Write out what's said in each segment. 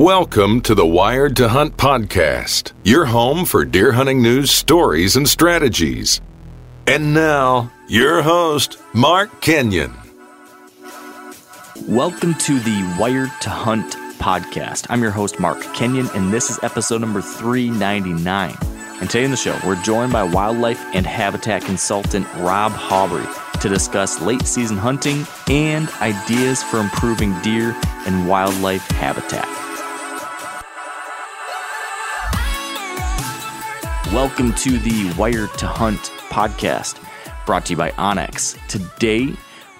Welcome to the Wired to Hunt podcast, your home for deer hunting news, stories, and strategies. And now, your host, Mark Kenyon. Welcome to the Wired to Hunt podcast. I'm your host, Mark Kenyon, and this is episode number 399. And today in the show, we're joined by wildlife and habitat consultant Rob Hawbury to discuss late season hunting and ideas for improving deer and wildlife habitat. Welcome to the Wired to Hunt podcast, brought to you by onX. Today,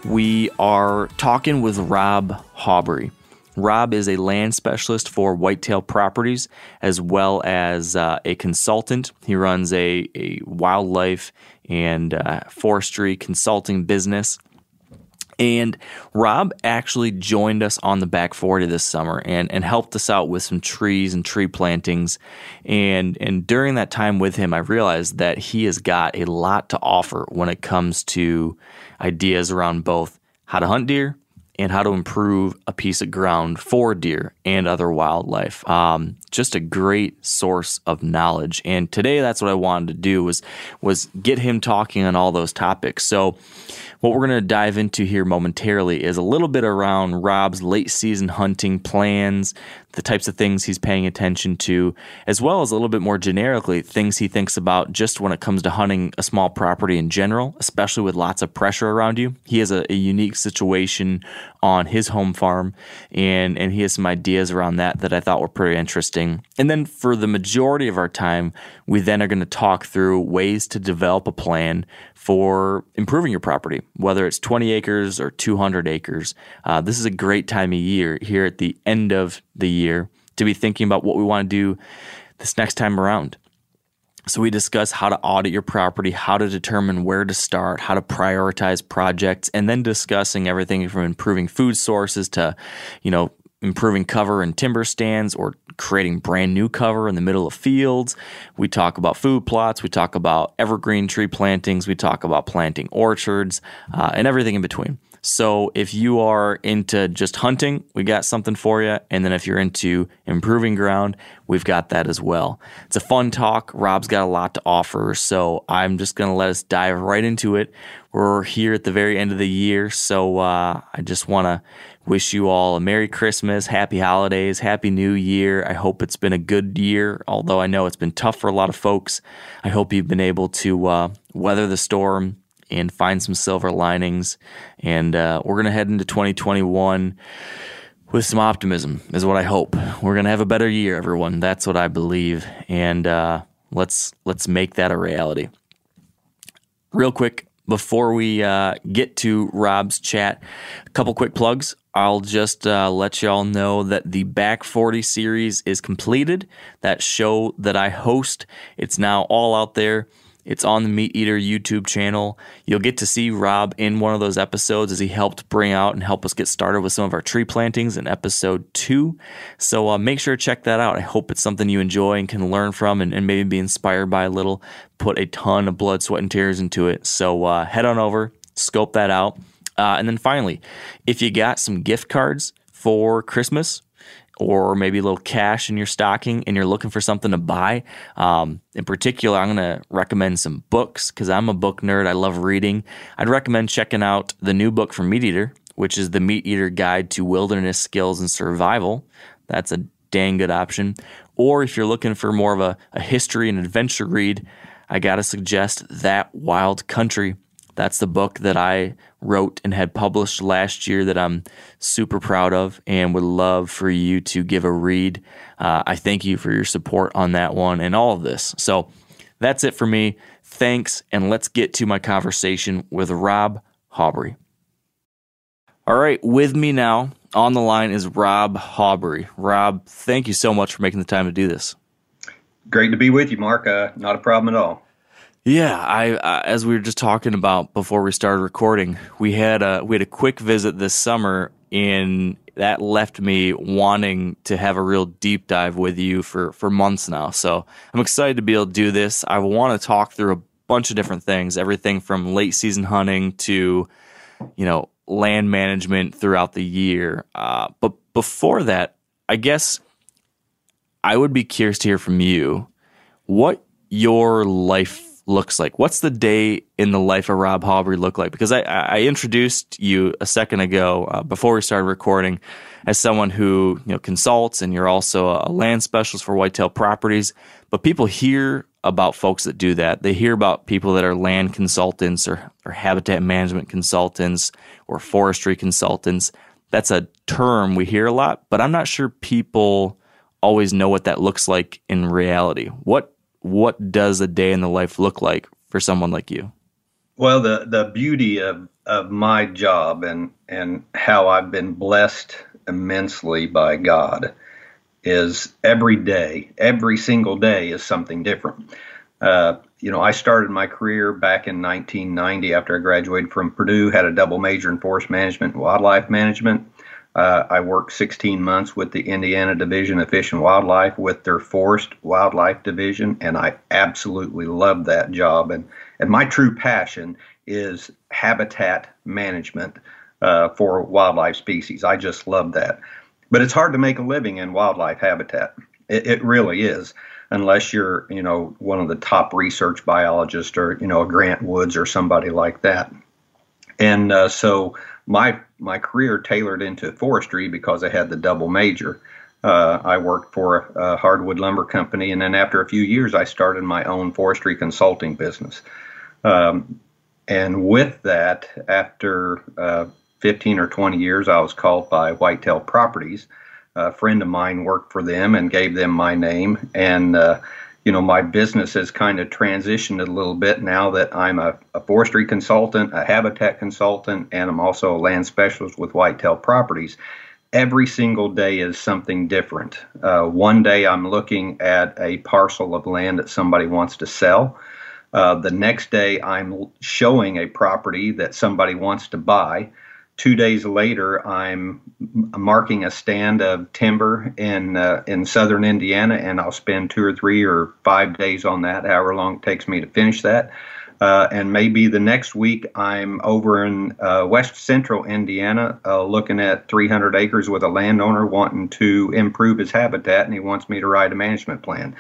we are talking with Rob Hawbury. Rob is a land specialist for whitetail properties as well as uh, a consultant. He runs a, a wildlife and uh, forestry consulting business. And Rob actually joined us on the back 40 this summer and, and helped us out with some trees and tree plantings. And, and during that time with him, I realized that he has got a lot to offer when it comes to ideas around both how to hunt deer and how to improve a piece of ground for deer and other wildlife. Um, just a great source of knowledge. And today, that's what I wanted to do was was get him talking on all those topics. So what we're going to dive into here momentarily is a little bit around Rob's late season hunting plans, the types of things he's paying attention to, as well as a little bit more generically, things he thinks about just when it comes to hunting a small property in general, especially with lots of pressure around you. He has a, a unique situation on his home farm, and, and he has some ideas around that that I thought were pretty interesting. And then for the majority of our time, we then are going to talk through ways to develop a plan for improving your property, whether it's 20 acres or 200 acres. Uh, this is a great time of year here at the end of the year to be thinking about what we want to do this next time around. So, we discuss how to audit your property, how to determine where to start, how to prioritize projects, and then discussing everything from improving food sources to, you know, improving cover and timber stands or creating brand new cover in the middle of fields. We talk about food plots. We talk about evergreen tree plantings. We talk about planting orchards uh, and everything in between. So if you are into just hunting, we got something for you. And then if you're into improving ground, we've got that as well. It's a fun talk. Rob's got a lot to offer. So I'm just going to let us dive right into it. We're here at the very end of the year. So uh, I just want to wish you all a Merry Christmas, Happy Holidays, Happy New Year. I hope it's been a good year, although I know it's been tough for a lot of folks. I hope you've been able to uh, weather the storm and find some silver linings. And uh, we're going to head into 2021 with some optimism, is what I hope. We're going to have a better year, everyone. That's what I believe. And uh, let's let's make that a reality. Real quick, before we uh, get to Rob's chat, a couple quick plugs. I'll just uh, let y'all know that the Back 40 series is completed. That show that I host, it's now all out there. It's on the MeatEater YouTube channel. You'll get to see Rob in one of those episodes as he helped bring out and help us get started with some of our tree plantings in episode two. So uh, make sure to check that out. I hope it's something you enjoy and can learn from and, and maybe be inspired by a little. Put a ton of blood, sweat, and tears into it. So uh, head on over, scope that out. Uh, and then finally, if you got some gift cards for Christmas, or maybe a little cash in your stocking and you're looking for something to buy, um, in particular, I'm going to recommend some books because I'm a book nerd. I love reading. I'd recommend checking out the new book from MeatEater, which is The MeatEater Guide to Wilderness Skills and Survival. That's a dang good option. Or if you're looking for more of a, a history and adventure read, I got to suggest That Wild Country. That's the book that I wrote and had published last year that I'm super proud of and would love for you to give a read. Uh, I thank you for your support on that one and all of this. So that's it for me. Thanks, and let's get to my conversation with Rob Haubrey. All right, with me now on the line is Rob Haubrey. Rob, thank you so much for making the time to do this. Great to be with you, Mark. Uh, not a problem at all. Yeah, I uh, as we were just talking about before we started recording, we had a we had a quick visit this summer, and that left me wanting to have a real deep dive with you for for months now. So I'm excited to be able to do this. I want to talk through a bunch of different things, everything from late season hunting to you know land management throughout the year. Uh, but before that, I guess I would be curious to hear from you what your life looks like. What's the day in the life of Rob Haubrey look like? Because I, I introduced you a second ago uh, before we started recording as someone who you know consults, and you're also a land specialist for Whitetail Properties. But people hear about folks that do that. They hear about people that are land consultants or, or habitat management consultants or forestry consultants. That's a term we hear a lot, but I'm not sure people always know what that looks like in reality. What what does a day in the life look like for someone like you? Well, the the beauty of of my job and and how I've been blessed immensely by God is every day, every single day is something different. Uh, you know, I started my career back in 1990 after I graduated from Purdue, had a double major in forest management and wildlife management. Uh, I worked 16 months with the Indiana Division of Fish and Wildlife with their Forest Wildlife Division, and I absolutely loved that job. And, and my true passion is habitat management uh, for wildlife species. I just love that. But it's hard to make a living in wildlife habitat. It, it really is, unless you're, you know, one of the top research biologists or, you know, a Grant Woods or somebody like that. And uh, so my my career tailored into forestry because I had the double major. Uh, I worked for a, hardwood lumber company, and then after a few years, I started my own forestry consulting business. Um, and with that, after uh, 15 or 20 years, I was called by Whitetail Properties. A friend of mine worked for them and gave them my name, and uh, you know, my business has kind of transitioned a little bit now that I'm a, a, forestry consultant, a habitat consultant, and I'm also a land specialist with Whitetail Properties. Every single day is something different. Uh, one day I'm looking at a parcel of land that somebody wants to sell. Uh, the next day I'm showing a property that somebody wants to buy two days later, I'm marking a stand of timber in uh, in southern Indiana, and I'll spend two or three or five days on that, however long it takes me to finish that. Uh, and maybe the next week I'm over in uh, west central Indiana uh, looking at 300 acres with a landowner wanting to improve his habitat, and he wants me to write a management plan.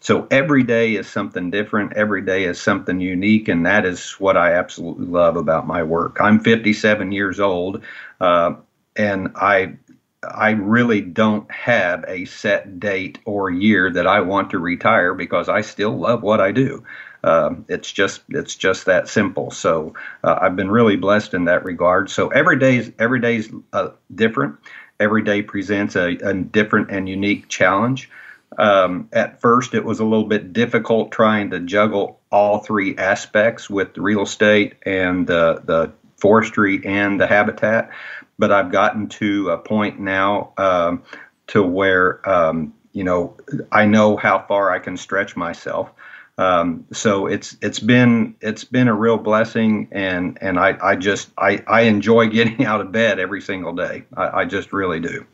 So every day is something different. Every day is something unique, and that is what I absolutely love about my work. I'm 57 years old, uh, and I I really don't have a set date or year that I want to retire because I still love what I do. Um, it's just it's just that simple. So uh, I've been really blessed in that regard. So every day is every day is uh, different. Every day presents a, a different and unique challenge. Um, at first, it was a little bit difficult trying to juggle all three aspects with real estate and the, the forestry and the habitat. But I've gotten to a point now um, to where um, you know I know how far I can stretch myself. Um, so it's it's been it's been a real blessing, and and I, I just I, I enjoy getting out of bed every single day. I, I just really do.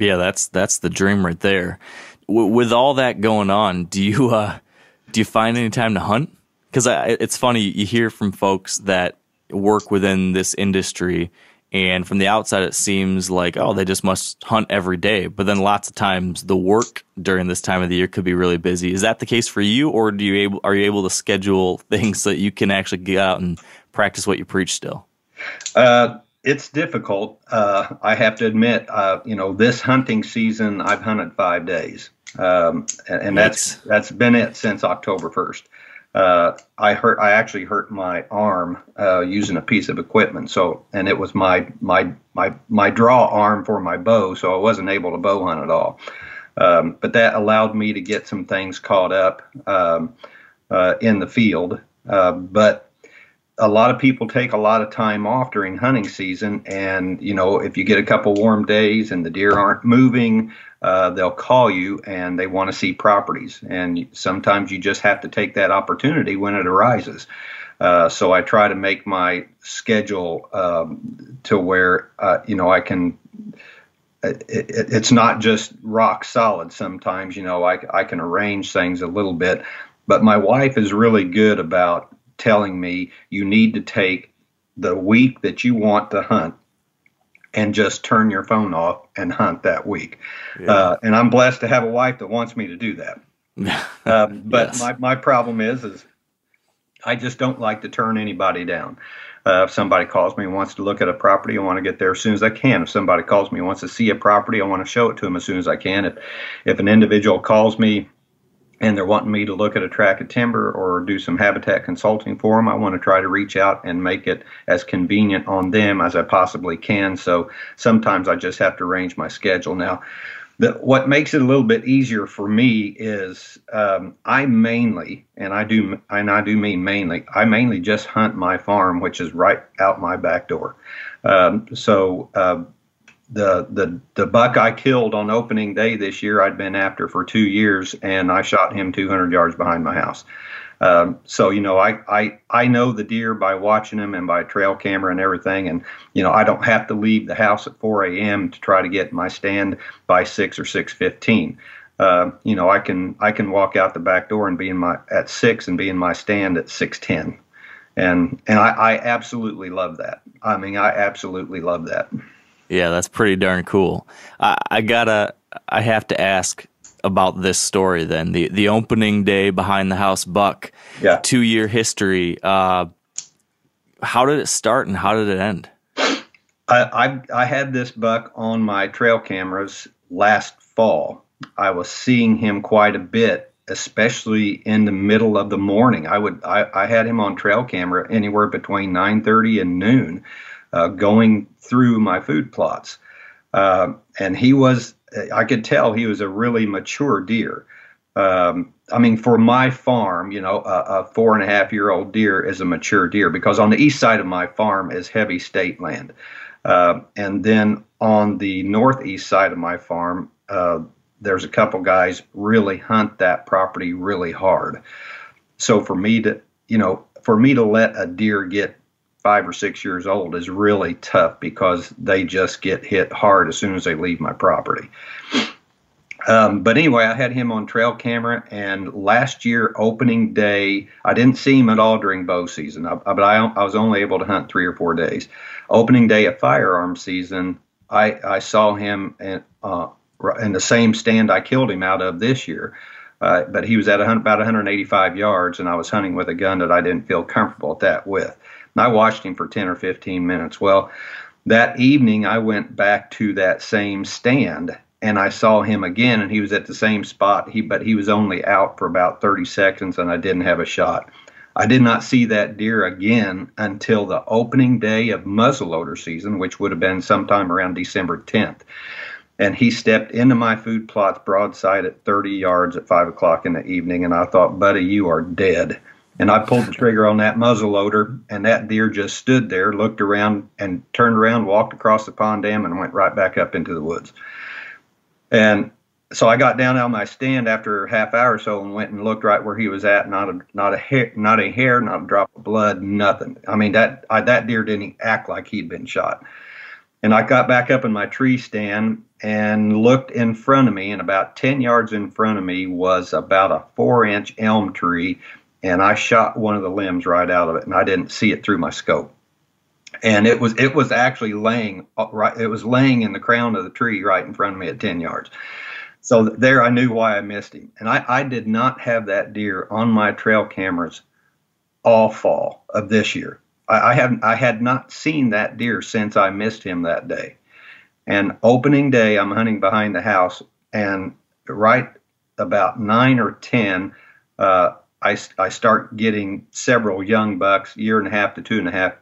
Yeah, that's that's the dream right there w- with all that going on, do you uh, do you find any time to hunt? Because it's funny you hear from folks that work within this industry And from the outside, it seems like, oh, they just must hunt every day. But then lots of times the work during this time of the year could be really busy. Is that the case for you, or do you able are you able to schedule things so that you can actually get out and practice what you preach still? Uh, it's difficult. Uh, I have to admit, uh, you know, this hunting season, I've hunted five days, um, and, and that's that's been it since October first. Uh, I hurt. I actually hurt my arm uh, using a piece of equipment. So, and it was my my my my draw arm for my bow, so I wasn't able to bow hunt at all. Um, but that allowed me to get some things caught up um, uh, in the field. Uh, but a lot of people take a lot of time off during hunting season, and you know if you get a couple warm days and the deer aren't moving, uh, they'll call you and they want to see properties. And sometimes you just have to take that opportunity when it arises. Uh, so I try to make my schedule um, to where uh, you know I can. It, it, it's not just rock solid. Sometimes you know I, I can arrange things a little bit, but my wife is really good about telling me you need to take the week that you want to hunt and just turn your phone off and hunt that week. Yeah. Uh, and I'm blessed to have a wife that wants me to do that. um, but yes. my, my problem is, is I just don't like to turn anybody down. Uh, if somebody calls me and wants to look at a property, I want to get there as soon as I can. If somebody calls me and wants to see a property, I want to show it to them as soon as I can. If, if an individual calls me and they're wanting me to look at a tract of timber or do some habitat consulting for them, I want to try to reach out and make it as convenient on them as I possibly can. So sometimes I just have to arrange my schedule. Now, the, what makes it a little bit easier for me is um, I mainly, and I do, and I do mean mainly, I mainly just hunt my farm, which is right out my back door. Um, so uh, the the the buck I killed on opening day this year, I'd been after for two years, and I shot him 200 yards behind my house. Um, so you know, I, I I know the deer by watching them and by trail camera and everything, and you know, I don't have to leave the house at 4 a.m. to try to get my stand by six or 6:15. Uh, you know, I can I can walk out the back door and be in my at six and be in my stand at 6:10, and and I, I absolutely love that. I mean, I absolutely love that. Yeah, that's pretty darn cool. I, I gotta, I have to ask about this story then. The the opening day behind the house buck. Yeah. Two year history. Uh, how did it start and how did it end? I, I I had this buck on my trail cameras last fall. I was seeing him quite a bit, especially in the middle of the morning. I would I, I had him on trail camera anywhere between nine thirty and noon uh, going through my food plots. Uh, and he was, I could tell he was a really mature deer. Um, I mean, for my farm, you know, a, a, four and a half year old deer is a mature deer because on the east side of my farm is heavy state land. Uh, and then on the northeast side of my farm, uh, there's a couple guys really hunt that property really hard. So for me to, you know, for me to let a deer get five or six years old is really tough because they just get hit hard as soon as they leave my property. Um, but anyway, I had him on trail camera, and last year opening day, I didn't see him at all during bow season, I, but I, I, was only able to hunt three or four days. Opening day of firearm season, I, I saw him in, uh, in the same stand I killed him out of this year. Uh, but he was at about 185 yards, and I was hunting with a gun that I didn't feel comfortable at that with. I watched him for 10 or 15 minutes. Well, that evening I went back to that same stand and I saw him again and he was at the same spot he but he was only out for about 30 seconds and I didn't have a shot. I did not see that deer again until the opening day of muzzleloader season, which would have been sometime around December 10th. And he stepped into my food plots broadside at 30 yards at 5 o'clock in the evening. And I thought, buddy, you are dead. And I pulled the trigger on that muzzle loader, and that deer just stood there, looked around, and turned around, walked across the pond dam, and went right back up into the woods. And so I got down on my stand after a half hour or so and went and looked right where he was at. Not a not a hair, not a hair, not a drop of blood, nothing. I mean that I, that deer didn't act like he'd been shot. And I got back up in my tree stand and looked in front of me, and about ten yards in front of me was about a four inch elm tree and I shot one of the limbs right out of it, and I didn't see it through my scope. and it was it was actually laying uh, right. It was laying in the crown of the tree right in front of me at ten yards. So there, I knew why I missed him, and I, I did not have that deer on my trail cameras all fall of this year. I, I had I had not seen that deer since I missed him that day. And opening day, I'm hunting behind the house, and right about nine or ten, uh, I, I start getting several young bucks, year and a half to two and a half.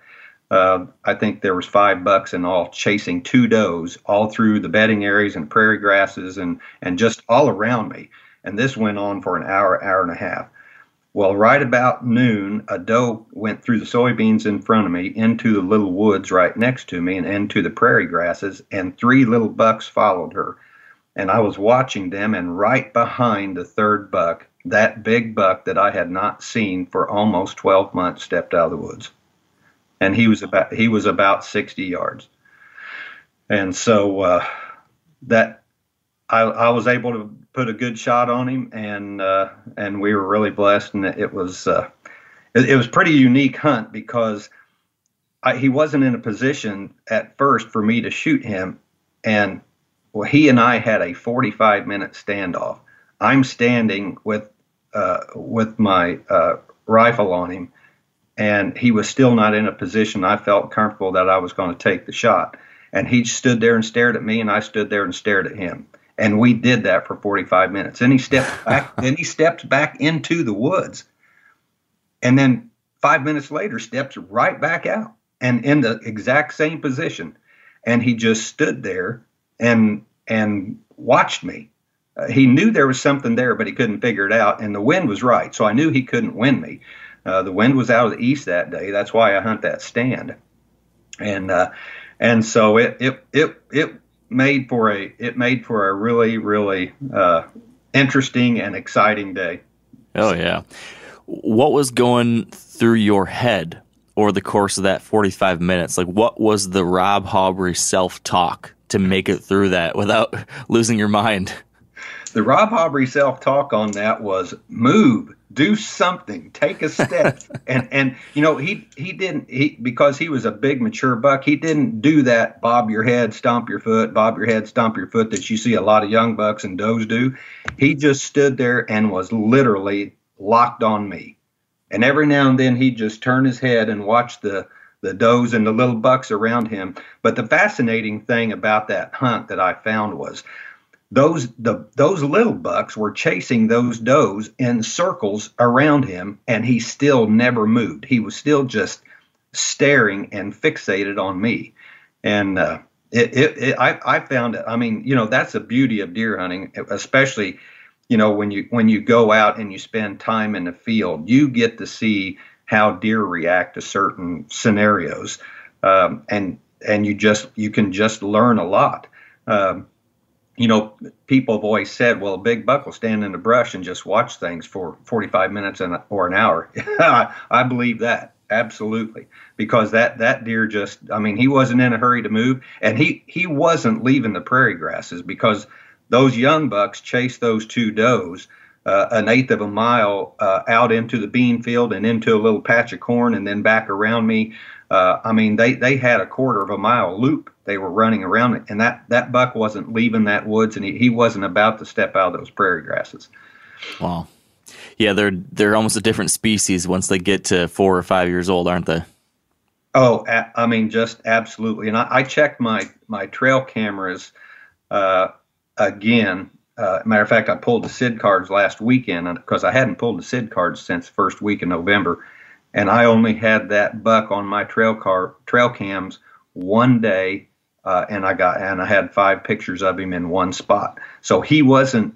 Uh, I think there was five bucks in all chasing two does all through the bedding areas and prairie grasses and and just all around me. And this went on for an hour, hour and a half. Well, right about noon, a doe went through the soybeans in front of me into the little woods right next to me and into the prairie grasses, and three little bucks followed her. And I was watching them, and right behind the third buck, that big buck that I had not seen for almost 12 months stepped out of the woods. And he was about he was about 60 yards. And so uh, that I, I was able to put a good shot on him, and uh, and we were really blessed. And it was uh, it, it was pretty unique hunt because I, he wasn't in a position at first for me to shoot him, and well, he and I had a 45 minute standoff. I'm standing with uh, with my uh, rifle on him, and he was still not in a position I felt comfortable that I was going to take the shot. And he stood there and stared at me, and I stood there and stared at him. And we did that for 45 minutes. Then he stepped back. then he stepped back into the woods, and then five minutes later steps right back out and in the exact same position. And he just stood there and and watched me. Uh, he knew there was something there, but he couldn't figure it out. And the wind was right, so I knew he couldn't win me. Uh, the wind was out of the east that day. That's why I hunt that stand. And uh, and so it it it it made for a it made for a really really uh, interesting and exciting day. Oh yeah. What was going through your head over the course of that 45 minutes? Like what was the Rob Haubrey self-talk to make it through that without losing your mind? The Rob Haubrey self-talk on that was move do something take a step. And and you know he he didn't he because he was a big mature buck he didn't do that bob your head stomp your foot bob your head stomp your foot that you see a lot of young bucks and does do. He just stood there and was literally locked on me. And every now and then he'd just turn his head and watch the the does and the little bucks around him. But the fascinating thing about that hunt that i found was those the those little bucks were chasing those does in circles around him and he still never moved. He was still just staring and fixated on me. And uh, it, it, it, I, I found it i mean you know that's the beauty of deer hunting especially you know when you when you go out and you spend time in the field you get to see how deer react to certain scenarios. Um, and and you just you can just learn a lot. Um, you know, people have always said, well, a big buck will stand in the brush and just watch things for 45 minutes and, or an hour. I believe that absolutely because that that deer just i mean he wasn't in a hurry to move and he he wasn't leaving the prairie grasses because those young bucks chased those two does uh, an eighth of a mile uh, out into the bean field and into a little patch of corn and then back around me uh, I mean, they, they had a quarter of a mile loop they were running around it, and that, that buck wasn't leaving that woods, and he, he wasn't about to step out of those prairie grasses. Wow. Yeah, they're they're almost a different species once they get to four or five years old, aren't they? Oh, I mean, just absolutely. And I, I checked my my trail cameras uh, again. Uh, matter of fact, I pulled the SD cards last weekend because I hadn't pulled the SD cards since first week in November and I only had that buck on my trail car trail cams one day, uh, and I got and I had five pictures of him in one spot. So he wasn't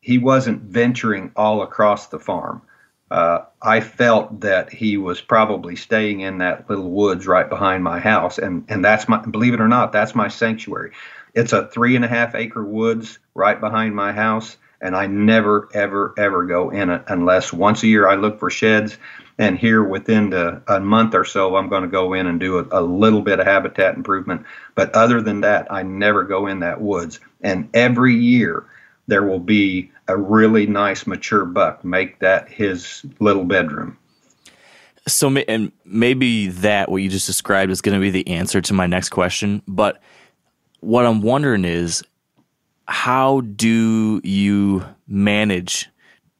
he wasn't venturing all across the farm. Uh, I felt that he was probably staying in that little woods right behind my house, and and that's my believe it or not, that's my sanctuary. It's a three and a half acre woods right behind my house, and I never ever ever go in it unless once a year I look for sheds and here within the, a month or so, I'm going to go in and do a, a, little bit of habitat improvement. But other than that, I never go in that woods. And every year, there will be a really nice mature buck make that his little bedroom. So, and maybe that what you just described is going to be the answer to my next question. But what I'm wondering is, how do you manage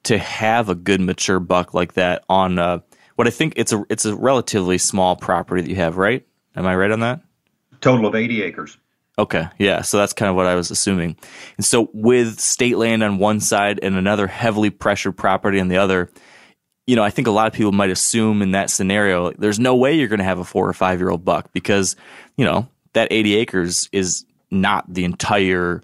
to have a good mature buck like that on uh, what I think it's a it's a relatively small property that you have, right? Am I right on that? Total of 80 acres. Okay, yeah. So that's kind of what I was assuming. And so with state land on one side and another heavily pressured property on the other, you know, I think a lot of people might assume in that scenario, there's no way you're going to have a four or five year old buck because, you know, that 80 acres is not the entire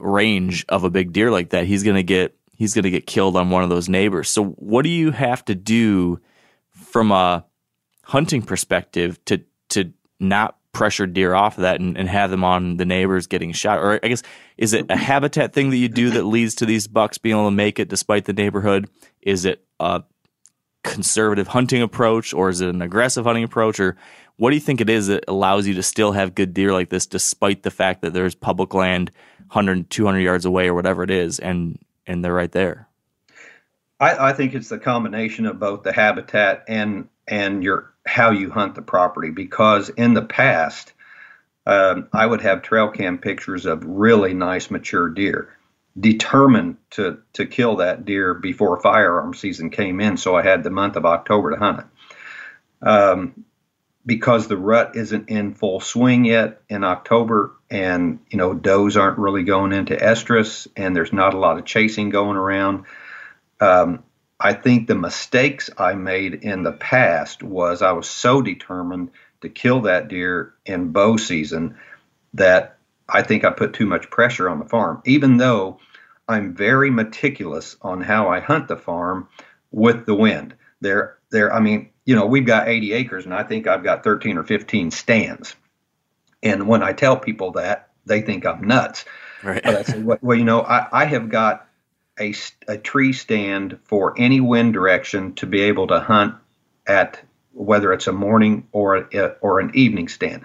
range of a big deer like that. He's going to get he's going to get killed on one of those neighbors. So what do you have to do from a hunting perspective to to not pressure deer off of that and, and have them on the neighbors getting shot? Or I guess is it a habitat thing that you do that leads to these bucks being able to make it despite the neighborhood? Is it a conservative hunting approach or is it an aggressive hunting approach or what do you think it is that allows you to still have good deer like this despite the fact that there's public land 100 200 yards away or whatever it is and and they're right there. I, I think it's the combination of both the habitat and and your how you hunt the property because in the past um, I would have trail cam pictures of really nice mature deer determined to to kill that deer before firearm season came in so I had the month of October to hunt it. Um, because the rut isn't in full swing yet in October and you know does aren't really going into estrus and there's not a lot of chasing going around um, I think the mistakes I made in the past was I was so determined to kill that deer in bow season that I think I put too much pressure on the farm, even though I'm very meticulous on how I hunt the farm with the wind. There, there. I mean, you know, we've got 80 acres, and I think I've got 13 or 15 stands. And when I tell people that, they think I'm nuts. right But I say, well, well you know, I, I have got a, a tree stand for any wind direction to be able to hunt at whether it's a morning or a, or an evening stand.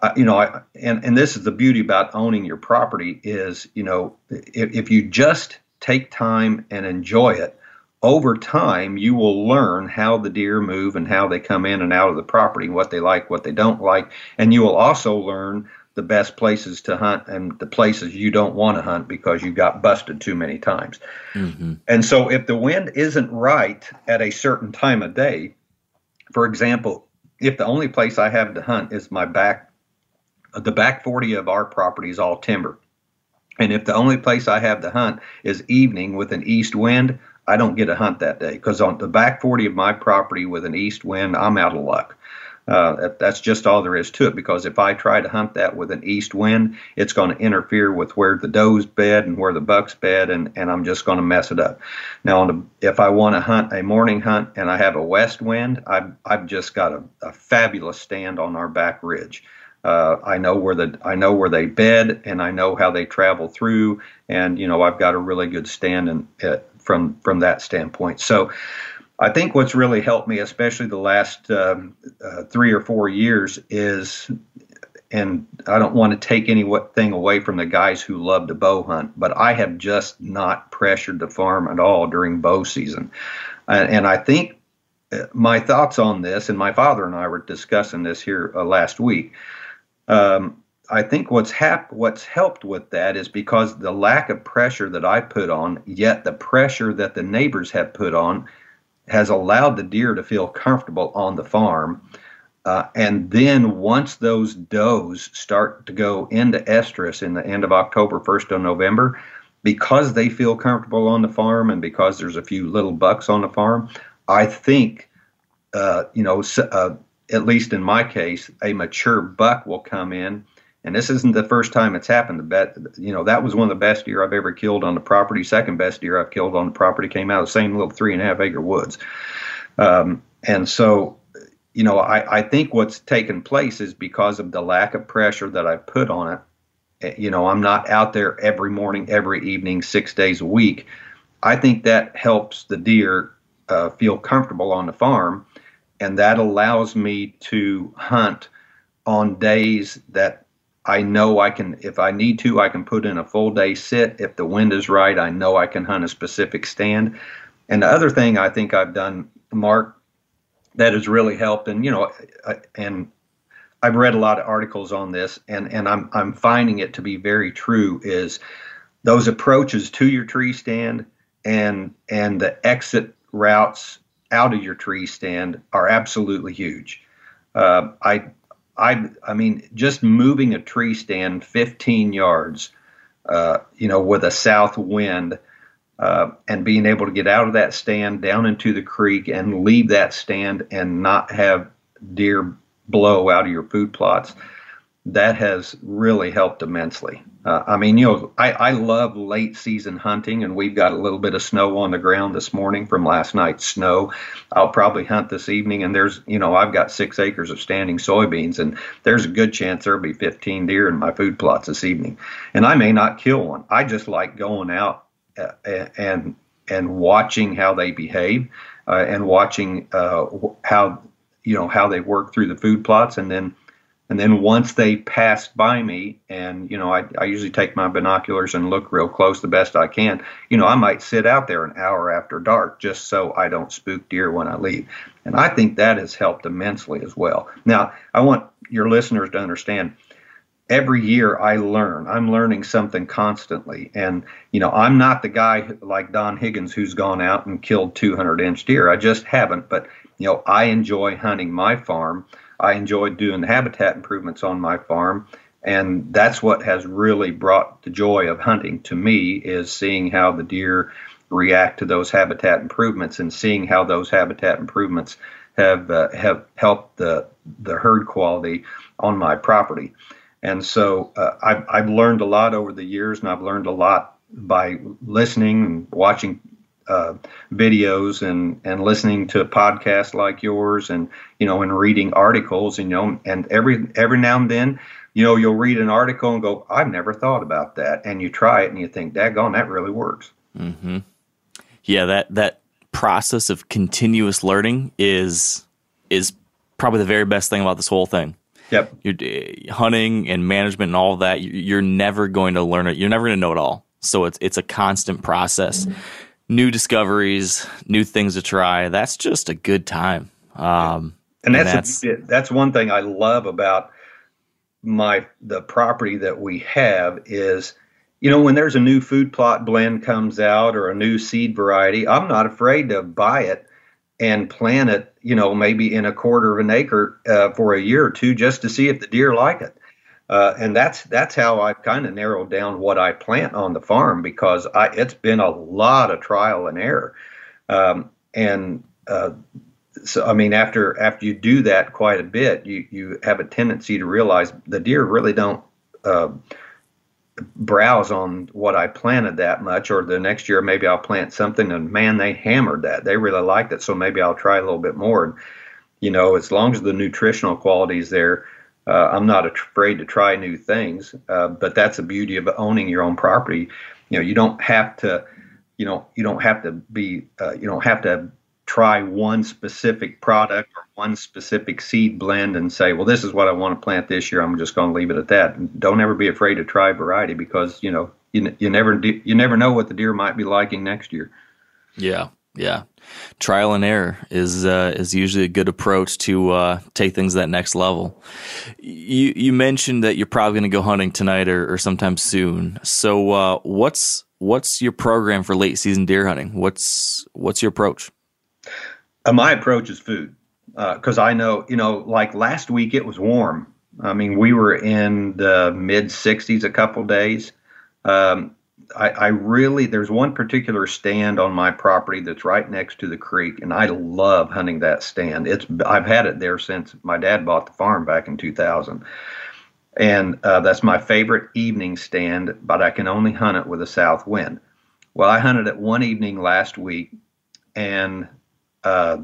Uh, you know, I, and and this is the beauty about owning your property is you know if, if you just take time and enjoy it over time you will learn how the deer move and how they come in and out of the property what they like what they don't like. And you will also learn the best places to hunt and the places you don't want to hunt because you got busted too many times. Mm-hmm. And so if the wind isn't right at a certain time of day for example if the only place i have to hunt is my back the back 40 of our property is all timber. And if the only place I have to hunt is evening with an east wind, I don't get a hunt that day because on the back 40 of my property with an east wind, I'm out of luck. Uh, that's just all there is to it because if I try to hunt that with an east wind, it's going to interfere with where the does bed and where the bucks bed, and, and I'm just going to mess it up. Now, the, if I want to hunt a morning hunt and I have a west wind, I've, I've just got a, a fabulous stand on our back ridge. Uh, I know where the I know where they bed, and I know how they travel through, and you know I've got a really good stand in uh, from from that standpoint. So, I think what's really helped me, especially the last um, uh, three or four years, is, and I don't want to take anything away from the guys who love to bow hunt, but I have just not pressured the farm at all during bow season, and, and I think uh, my thoughts on this, and my father and I were discussing this here uh, last week. Um, I think what's hap- what's helped with that is because the lack of pressure that I put on, yet the pressure that the neighbors have put on, has allowed the deer to feel comfortable on the farm. Uh, and then once those does start to go into estrus in the end of October, 1st of November, because they feel comfortable on the farm and because there's a few little bucks on the farm, I think, uh, you know, uh, at least in my case, a mature buck will come in. And this isn't the first time it's happened. The bet, you know, that was one of the best deer I've ever killed on the property. Second best deer I've killed on the property came out of the same little three and a half acre woods. Um, and so, you know, I, I think what's taken place is because of the lack of pressure that I put on it. Eh, You know, I'm not out there every morning, every evening, six days a week. I think that helps the deer uh, feel comfortable on the farm, and that allows me to hunt on days that I know I can, if I need to, I can put in a full day sit. If the wind is right, I know I can hunt a specific stand. And the other thing I think I've done, Mark, that has really helped. And you know, I, and I've read a lot of articles on this, and and I'm I'm finding it to be very true. Is those approaches to your tree stand and and the exit routes out of your tree stand are absolutely huge. Uh, I I I mean, just moving a tree stand 15 yards, uh, you know, with a south wind. Uh, and being able to get out of that stand down into the creek and leave that stand and not have deer blow out of your food plots, that has really helped immensely. Uh, I mean, you know, I, I love late season hunting, and we've got a little bit of snow on the ground this morning from last night's snow. I'll probably hunt this evening, and there's, you know, I've got six acres of standing soybeans, and there's a good chance there'll be 15 deer in my food plots this evening. And I may not kill one. I just like going out uh, and and watching how they behave, uh, and watching uh, how you know how they work through the food plots, and then and then once they passed by me, and you know, I, I usually take my binoculars and look real close the best I can. You know, I might sit out there an hour after dark just so I don't spook deer when I leave. And I think that has helped immensely as well. Now, I want your listeners to understand every year I learn. I'm learning something constantly. And, you know, I'm not the guy like Don Higgins who's gone out and killed 200 inch deer. I just haven't. But, you know, I enjoy hunting my farm. I enjoyed doing habitat improvements on my farm. And that's what has really brought the joy of hunting to me is seeing how the deer react to those habitat improvements and seeing how those habitat improvements have uh, have helped the the herd quality on my property. And so uh, I've, I've learned a lot over the years, and I've learned a lot by listening and watching uh, videos and and listening to podcasts like yours and you know and reading articles and you know and every every now and then you know you'll read an article and go I've never thought about that and you try it and you think daggone that really works. Mm-hmm. Yeah, that that process of continuous learning is is probably the very best thing about this whole thing. Yep. You're uh, hunting and management and all that. You're never going to learn it. You're never going to know it all. So it's it's a constant process. Mm-hmm new discoveries, new things to try. That's just a good time. Um, and that's and that's, a, that's one thing I love about my the property that we have is you know when there's a new food plot blend comes out or a new seed variety i'm not afraid to buy it and plant it you know maybe in a quarter of an acre uh, for a year or two just to see if the deer like it uh, and that's that's how I've kind of narrowed down what I plant on the farm because I, it's been a lot of trial and error. Um, and uh, so, I mean, after after you do that quite a bit, you you have a tendency to realize the deer really don't uh, browse on what I planted that much. Or the next year, maybe I'll plant something, and man, they hammered that. They really liked it, so maybe I'll try a little bit more. And you know, as long as the nutritional quality is there uh, I'm not afraid to try new things, uh, but that's the beauty of owning your own property. You know, you don't have to, you know, you don't have to be, uh, you don't have to try one specific product or one specific seed blend and say, well, this is what I want to plant this year. I'm just going to leave it at that. Don't ever be afraid to try variety because you know you you never you never know what the deer might be liking next year. Yeah, yeah, trial and error is uh, is usually a good approach to uh, take things that next level. You you mentioned that you're probably going to go hunting tonight or, or sometime soon. So uh, what's what's your program for late season deer hunting? What's what's your approach? Uh, my approach is food because uh, I know you know like last week it was warm. I mean we were in the mid 60s a couple days. Um, I, I, really there's one particular stand on my property that's right next to the creek, and I love hunting that stand. It's I've had it there since my dad bought the farm back in 2000, and uh, that's my favorite evening stand. But I can only hunt it with a south wind. Well, I hunted it one evening last week, and uh,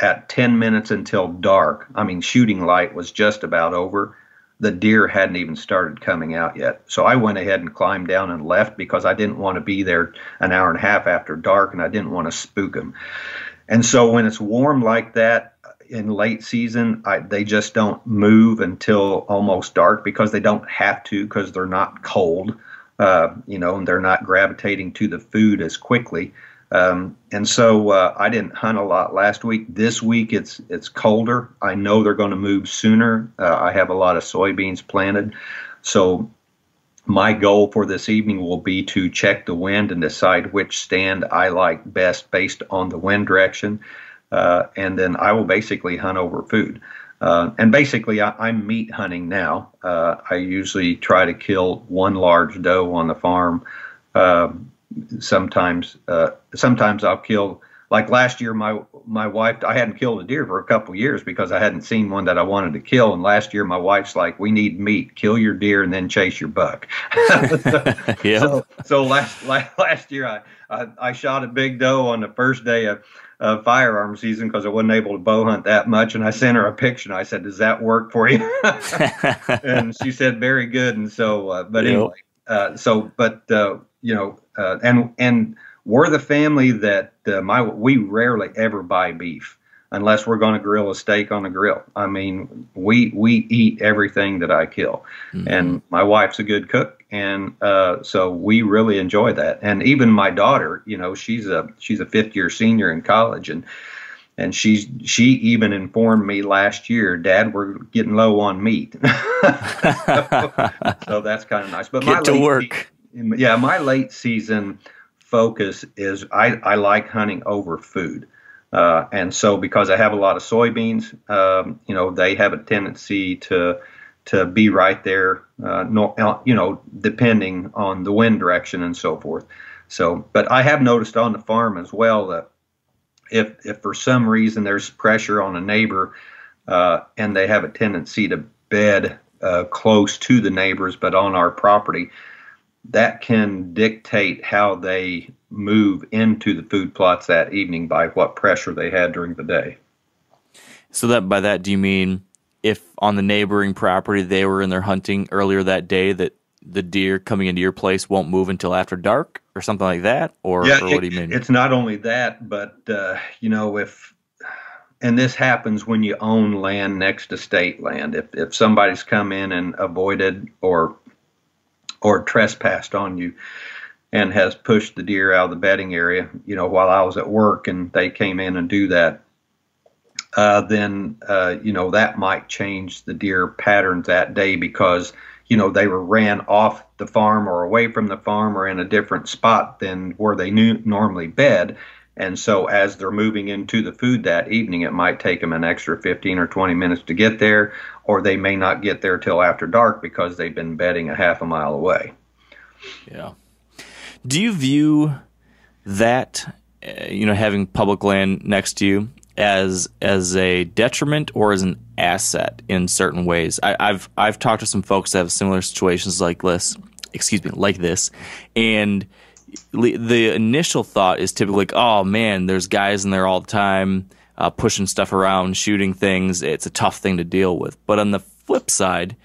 at 10 minutes until dark, I mean shooting light was just about over the deer hadn't even started coming out yet. So I went ahead and climbed down and left because I didn't want to be there an hour and a half after dark and I didn't want to spook them. And so when it's warm like that in late season, I, they just don't move until almost dark because they don't have to because they're not cold, uh, you know, and they're not gravitating to the food as quickly. Um, and so uh, I didn't hunt a lot last week. This week it's it's colder. I know they're going to move sooner. Uh, I have a lot of soybeans planted, so my goal for this evening will be to check the wind and decide which stand I like best based on the wind direction, uh, and then I will basically hunt over food. Uh, and basically, I, am meat hunting now. Uh, I usually try to kill one large doe on the farm. Um, sometimes, uh, sometimes I'll kill. Like last year, my my wife, I hadn't killed a deer for a couple years because I hadn't seen one that I wanted to kill. And last year, my wife's like, "We need meat. Kill your deer and then chase your buck." yeah. So, so last, last last year, I, I I shot a big doe on the first day of uh, firearm season because I wasn't able to bow hunt that much. And I sent her a picture and I said, "Does that work for you?" and she said, "Very good." And so, uh, but Yep. anyway, uh, so but uh, you know, uh, and and we're the family that uh, my we rarely ever buy beef unless we're going to grill a steak on the grill. I mean, we we eat everything that I kill, and my wife's a good cook, and uh, so we really enjoy that. And even my daughter, you know, she's a she's a fifth year senior in college, and and she's she even informed me last year, Dad, we're getting low on meat. so that's kind of nice. But my Get to work. se- yeah, my late season focus is I, I like hunting over food. Uh, and so because I have a lot of soybeans, um, you know, they have a tendency to to be right there, uh, no, uh, you know, depending on the wind direction and so forth. So, but I have noticed on the farm as well that if if for some reason there's pressure on a neighbor uh, and they have a tendency to bed uh, close to the neighbors but on our property, that can dictate how they move into the food plots that evening by what pressure they had during the day. So that by that do you mean if on the neighboring property they were in their hunting earlier that day that the deer coming into your place won't move until after dark or something like that or, or what do you mean? It's not only that, but uh, you know, if and this happens when you own land next to state land. If if somebody's come in and avoided or or trespassed on you and has pushed the deer out of the bedding area, you know, while I was at work and they came in and do that, uh, then uh, you know that might change the deer patterns that day because you know they were ran off the farm or away from the farm or in a different spot than where they normally bed. And so, as they're moving into the food that evening, it might take them an extra 15 or 20 minutes to get there, or they may not get there till after dark because they've been bedding a half a mile away. Yeah. Do you view that, uh, you know, having public land next to you as as a detriment or as an asset in certain ways? I, I've I've talked to some folks that have similar situations like this. Excuse me, like this, and the initial thought is typically like, oh man, there's guys in there all the time uh, pushing stuff around, shooting things. It's a tough thing to deal with. But on the flip side,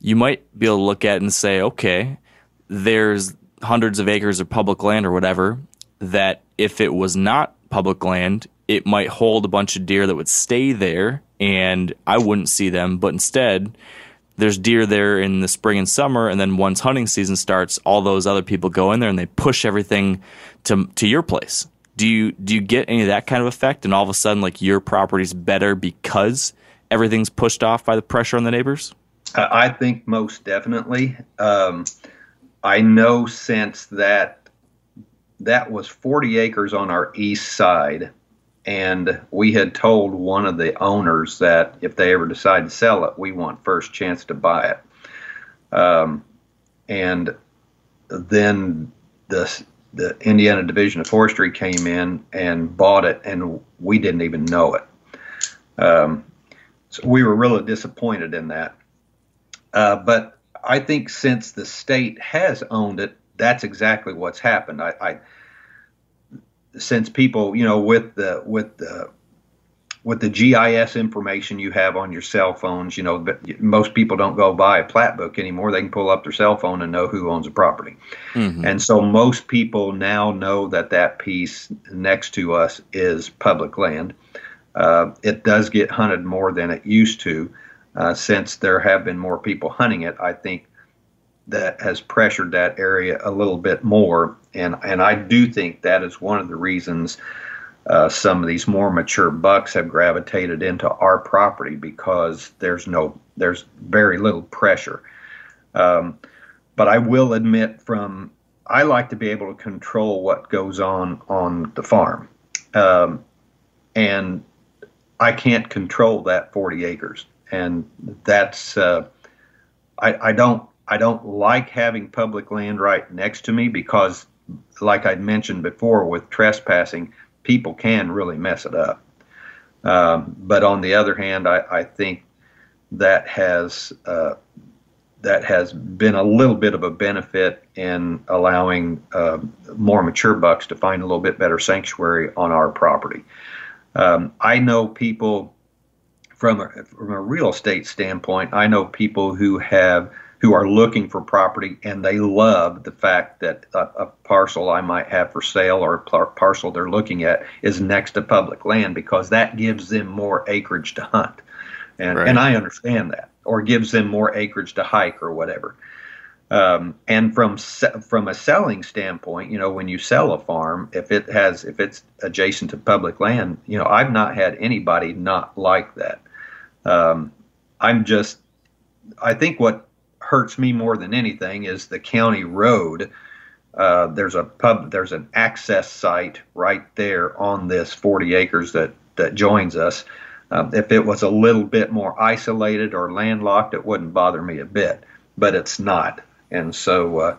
you might be able to look at and say, okay, there's hundreds of acres of public land or whatever that if it was not public land, it might hold a bunch of deer that would stay there and I wouldn't see them. But instead, there's deer there in the spring and summer, and then once hunting season starts, all those other people go in there and they push everything to to your place. Do you do you get any of that kind of effect? And all of a sudden, like your property's better because everything's pushed off by the pressure on the neighbors. I think most definitely. Um, I know since that that was 40 acres on our east side, and we had told one of the owners that if they ever decide to sell it, we want first chance to buy it. Um, and then the the Indiana Division of Forestry came in and bought it, and we didn't even know it. Um, so we were really disappointed in that. Uh, but I think since the state has owned it, that's exactly what's happened. I, I since people, you know, with the with the with the GIS information you have on your cell phones, you know, but most people don't go buy a plat book anymore. They can pull up their cell phone and know who owns a property. And so most people now know that that piece next to us is public land. Uh, it does get hunted more than it used to. Uh, since there have been more people hunting it, I think that has pressured that area a little bit more. And and I do think that is one of the reasons uh, some of these more mature bucks have gravitated into our property because there's no there's very little pressure. Um, but I will admit, from I like to be able to control what goes on on the farm, um, and I can't control that 40 acres, and that's uh, I, I don't I don't like having public land right next to me because, like I'd mentioned before, with trespassing, people can really mess it up. Um, but on the other hand, I, I think that has uh, that has been a little bit of a benefit in allowing uh, more mature bucks to find a little bit better sanctuary on our property. Um, I know people from a, from a real estate standpoint. I know people who have who are looking for property and they love the fact that a, a parcel I might have for sale or a par- parcel they're looking at is next to public land because that gives them more acreage to hunt. And, Right. and I understand that, or gives them more acreage to hike or whatever. Um, and from se- from a selling standpoint, you know, when you sell a farm, if it has if it's adjacent to public land, you know, I've not had anybody not like that. Um, I'm just, I think what hurts me more than anything is the county road. Uh, there's a pub, there's an access site right there on this 40 acres that that joins us. Um, if it was a little bit more isolated or landlocked, it wouldn't bother me a bit, but it's not. And so, uh,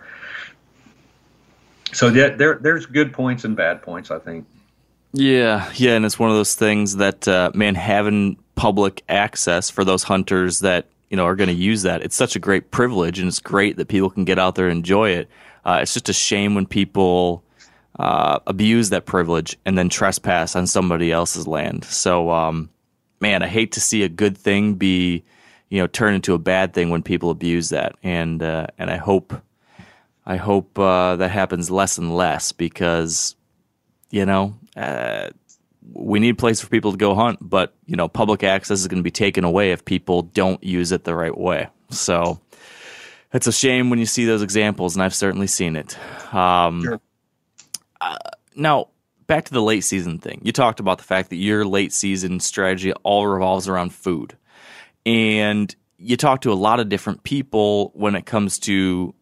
so there, there, there's good points and bad points, I think. Yeah, yeah, and it's one of those things that uh, man having public access for those hunters that you know are going to use that. It's such a great privilege, and it's great that people can get out there and enjoy it. Uh, it's just a shame when people uh, abuse that privilege and then trespass on somebody else's land. So, um, man, I hate to see a good thing be you know turn into a bad thing when people abuse that, and uh, and I hope I hope uh, that happens less and less because you know, uh, we need a place for people to go hunt, but you know, public access is going to be taken away if people don't use it the right way. So it's a shame when you see those examples, and I've certainly seen it. Um, uh, now, back to the late season thing. You talked about the fact that your late season strategy all revolves around food, and you talk to a lot of different people when it comes to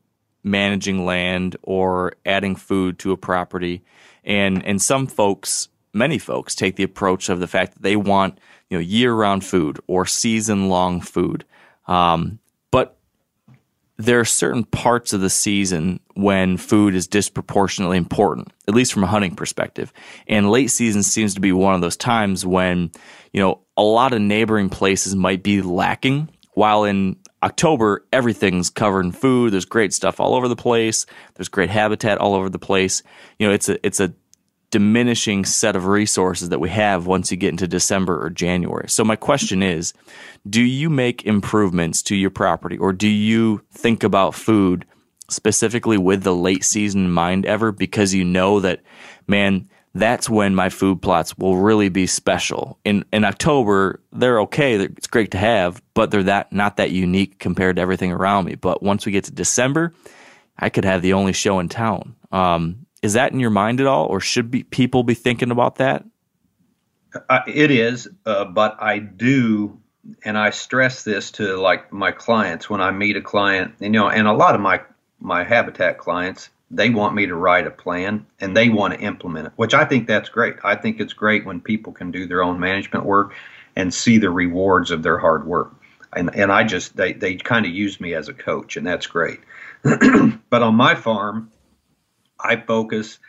managing land or adding food to a property. And and some folks, many folks take the approach of the fact that they want, you know, year-round food or season-long food. Um, but there are certain parts of the season when food is disproportionately important, at least from a hunting perspective. And late season seems to be one of those times when, you know, a lot of neighboring places might be lacking, while in October, everything's covered in food. There's great stuff all over the place. There's great habitat all over the place. You know, it's a it's a diminishing set of resources that we have once you get into December or January. So my question is, do you make improvements to your property or do you think about food specifically with the late season in mind ever because you know that man that's when my food plots will really be special. In in October, they're okay. It's great to have, but they're that not that unique compared to everything around me. But once we get to December, I could have the only show in town. Um, is that in your mind at all, or should be people be thinking about that? Uh, it is, uh, but I do, and I stress this to like my clients when I meet a client, you know, and a lot of my my habitat clients, they want me to write a plan and they want to implement it, which I think that's great. I think it's great when people can do their own management work and see the rewards of their hard work. And and I just they they kind of use me as a coach, and that's great. but on my farm, I focus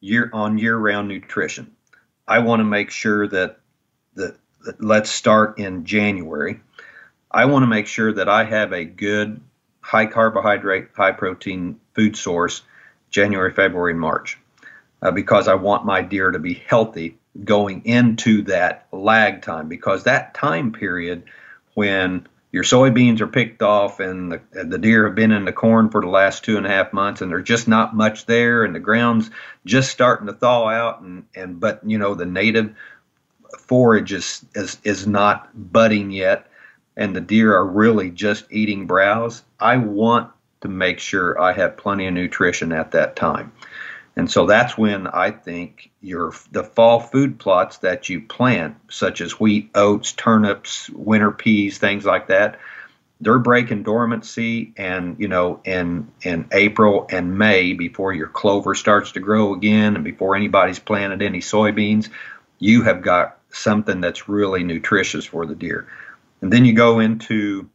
year on year-round nutrition. I want to make sure that that, that let's start in January. I want to make sure that I have a good high carbohydrate, high protein food source January, February, March, uh, because I want my deer to be healthy going into that lag time. Because that time period when your soybeans are picked off and the, the deer have been in the corn for the last two and a half months and there's just not much there and the ground's just starting to thaw out and, and but you know the native forage is, is is not budding yet and the deer are really just eating browse. I want to make sure i have plenty of nutrition at that time And so that's when I think your the fall food plots that you plant, such as wheat, oats, turnips, winter peas, things like that, they're breaking dormancy and you know in in April and May before your clover starts to grow again and before anybody's planted any soybeans, you have got something that's really nutritious for the deer. And then you go into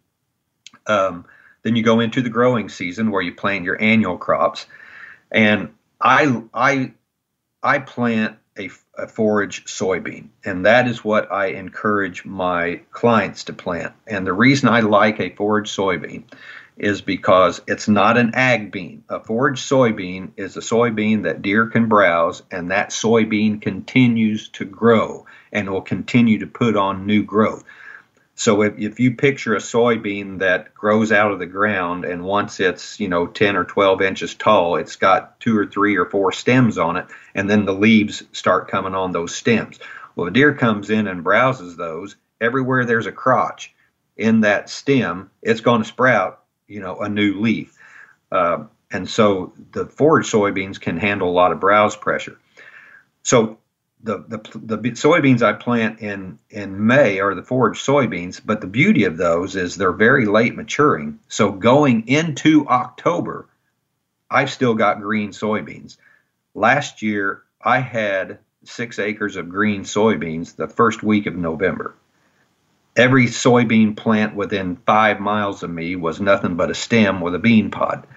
um, then you go into the growing season where you plant your annual crops. And I I I plant a, a, forage soybean, and that is what I encourage my clients to plant. And the reason I like a forage soybean is because it's not an ag bean. A forage soybean is a soybean that deer can browse, and that soybean continues to grow and will continue to put on new growth. So if, if you picture a soybean that grows out of the ground and once it's, you know, 10 or 12 inches tall, it's got two or three or four stems on it, and then the leaves start coming on those stems. Well, a deer comes in and browses those. Everywhere there's a crotch in that stem, it's going to sprout, you know, a new leaf. Uh, and so the forage soybeans can handle a lot of browse pressure. So the, the the soybeans I plant in in May are the forage soybeans, but the beauty of those is they're very late maturing. So going into October, I've still got green soybeans. Last year I had six acres of green soybeans the first week of November. Every soybean plant within five miles of me was nothing but a stem with a bean pod.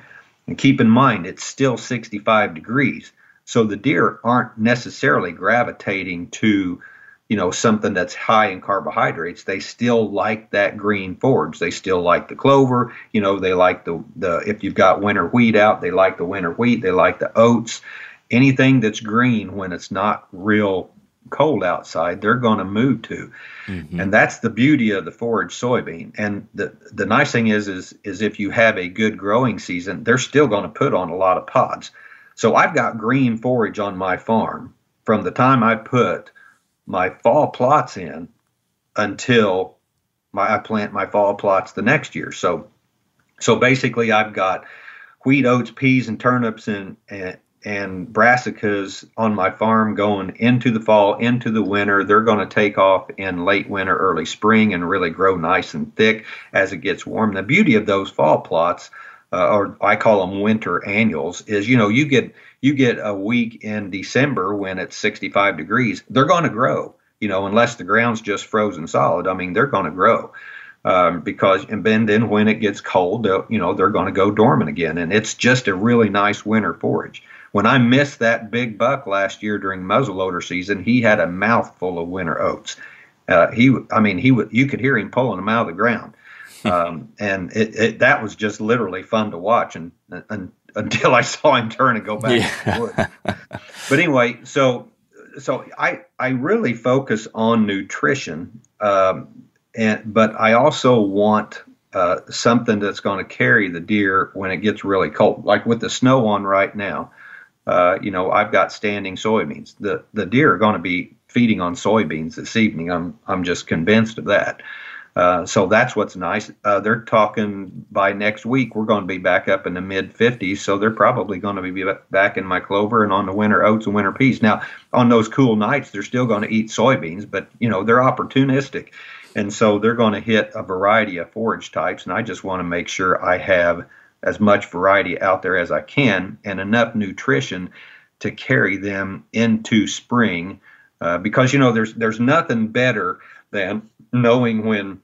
And keep in mind, it's still 65 degrees. So the deer aren't necessarily gravitating to, you know, something that's high in carbohydrates. They still like that green forage. They still like the clover. You know, they like the the if you've got winter wheat out, they like the winter wheat. They like the oats. Anything that's green when it's not real cold outside, they're going to move to. Mm-hmm. And that's the beauty of the forage soybean. And the the nice thing is is is if you have a good growing season, they're still going to put on a lot of pods. So I've got green forage on my farm from the time I put my fall plots in until my, I plant my fall plots the next year. So so basically I've got wheat, oats, peas, and turnips and, and and brassicas on my farm going into the fall, into the winter. They're going to take off in late winter, early spring, and really grow nice and thick as it gets warm. The beauty of those fall plots uh, or I call them winter annuals, is you know you get you get a week in December when it's 65 degrees, they're going to grow. You know, unless the ground's just frozen solid. I mean, they're going to grow um, because and then then when it gets cold, you know, they're going to go dormant again, and it's just a really nice winter forage. When I missed that big buck last year during muzzleloader season, he had a mouthful of winter oats. Uh, he, I mean, he would you could hear him pulling them out of the ground um, and it, it, that was just literally fun to watch and, and until I saw him turn and go back yeah. to the wood. but anyway, so so I I really focus on nutrition, um, and but I also want uh, something that's going to carry the deer when it gets really cold, like with the snow on right now. Uh, you know, I've got standing soybeans. The the deer are going to be feeding on soybeans this evening. I'm I'm just convinced of that. Uh, so that's what's nice. Uh, they're talking by next week we're going to be back up in the mid 50s, so they're probably going to be back in my clover and on the winter oats and winter peas. Now, on those cool nights, they're still going to eat soybeans, but you know they're opportunistic, and so they're going to hit a variety of forage types. And I just want to make sure I have as much variety out there as I can and enough nutrition to carry them into spring, uh, because you know there's there's nothing better than knowing when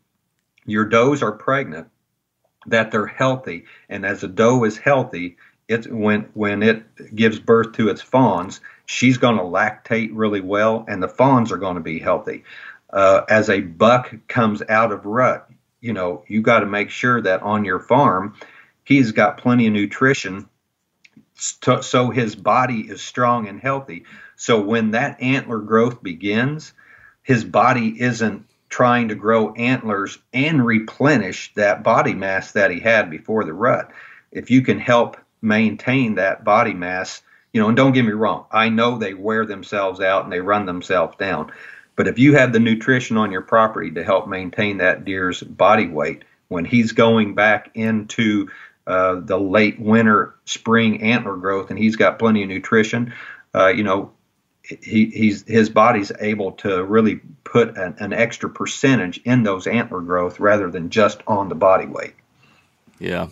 your does are pregnant that they're healthy. And as a doe is healthy it's when when it gives birth to its fawns she's going to lactate really well and the fawns are going to be healthy. Uh, as a buck comes out of rut you know you got to make sure that on your farm he's got plenty of nutrition so his body is strong and healthy. So when that antler growth begins his body isn't trying to grow antlers and replenish that body mass that he had before the rut. If you can help maintain that body mass, you know, and don't get me wrong, I know they wear themselves out and they run themselves down. But if you have the nutrition on your property to help maintain that deer's body weight, when he's going back into uh, the late winter, spring antler growth, and he's got plenty of nutrition. Uh, you know, he, he's his body's able to really put an, an extra percentage in those antler growth rather than just on the body weight. Yeah,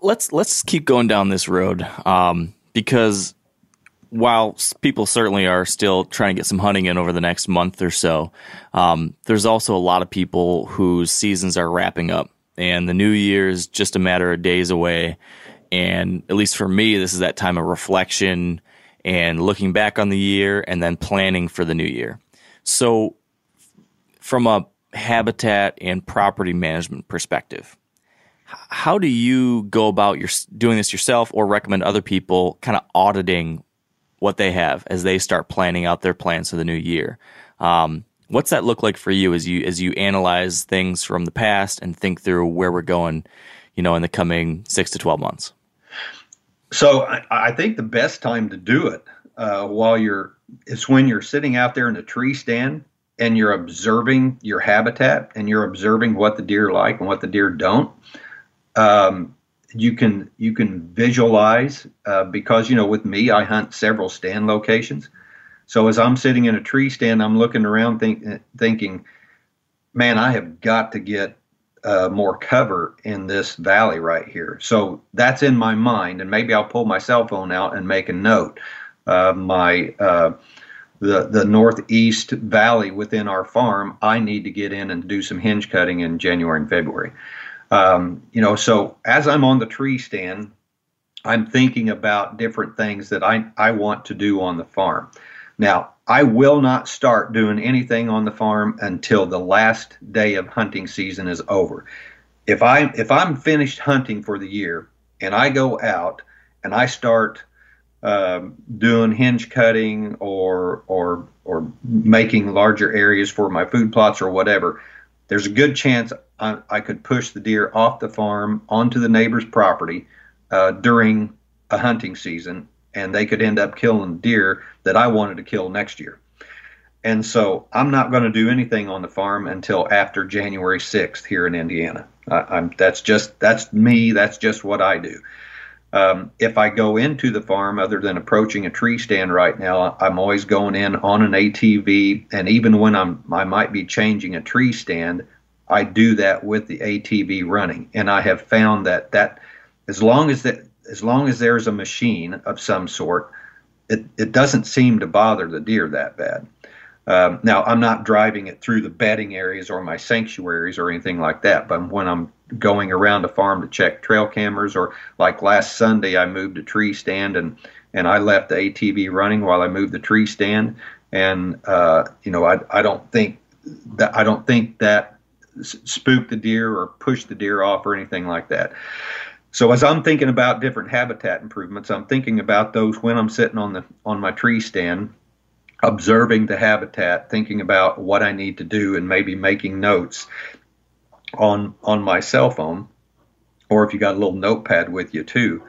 let's let's keep going down this road um, because while people certainly are still trying to get some hunting in over the next month or so, um, there's also a lot of people whose seasons are wrapping up, and the new year is just a matter of days away. And at least for me, this is that time of reflection and looking back on the year and then planning for the new year. So, from a habitat and property management perspective, how do you go about your doing this yourself or recommend other people kind of auditing what they have as they start planning out their plans for the new year. Um, what's that look like for you as you as you analyze things from the past and think through where we're going, you know, in the coming six to twelve months? So I, I think the best time to do it uh, while you're it's when you're sitting out there in a tree stand and you're observing your habitat and you're observing what the deer like and what the deer don't. Um, you can you can visualize uh, because you know with me I hunt several stand locations. So as I'm sitting in a tree stand, I'm looking around think, thinking, man, I have got to get uh, more cover in this valley right here. So that's in my mind, and maybe I'll pull my cell phone out and make a note. Uh, my uh, the the northeast valley within our farm, I need to get in and do some hinge cutting in January and February. Um, you know, so as I'm on the tree stand, I'm thinking about different things that I, I want to do on the farm. Now, I will not start doing anything on the farm until the last day of hunting season is over. If I if I'm finished hunting for the year and I go out and I start um, doing hinge cutting or or or making larger areas for my food plots or whatever, there's a good chance I, I could push the deer off the farm onto the neighbor's property uh, during a hunting season, and they could end up killing deer that I wanted to kill next year. And so I'm not going to do anything on the farm until after January 6th here in Indiana. I, that's just that's me. That's just what I do. Um, if I go into the farm other than approaching a tree stand right now, I'm always going in on an ATV, and even when I'm I might be changing a tree stand, I do that with the ATV running, and I have found that that as long as that as long as there's a machine of some sort, it, it doesn't seem to bother the deer that bad. Um, now I'm not driving it through the bedding areas or my sanctuaries or anything like that, but when I'm going around the farm to check trail cameras or like last Sunday I moved a tree stand and and I left the ATV running while I moved the tree stand and uh, you know I I don't think that I don't think that spooked the deer or pushed the deer off or anything like that. So as I'm thinking about different habitat improvements, I'm thinking about those when I'm sitting on the on my tree stand, observing the habitat, thinking about what I need to do, and maybe making notes on on my cell phone, or if you got a little notepad with you too.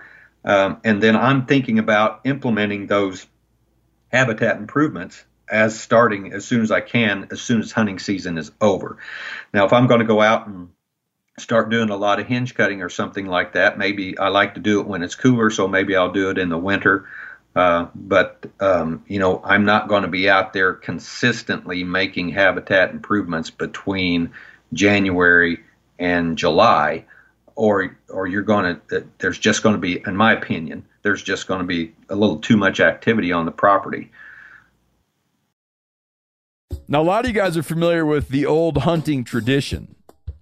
Um, and then I'm thinking about implementing those habitat improvements as starting as soon as I can, as soon as hunting season is over. Now, if I'm going to go out and start doing a lot of hinge cutting or something like that, maybe I like to do it when it's cooler, so maybe I'll do it in the winter. Uh, but um, you know, I'm not going to be out there consistently making habitat improvements between January and July, or or you're going to there's just going to be, in my opinion, there's just going to be a little too much activity on the property. Now, a lot of you guys are familiar with the old hunting tradition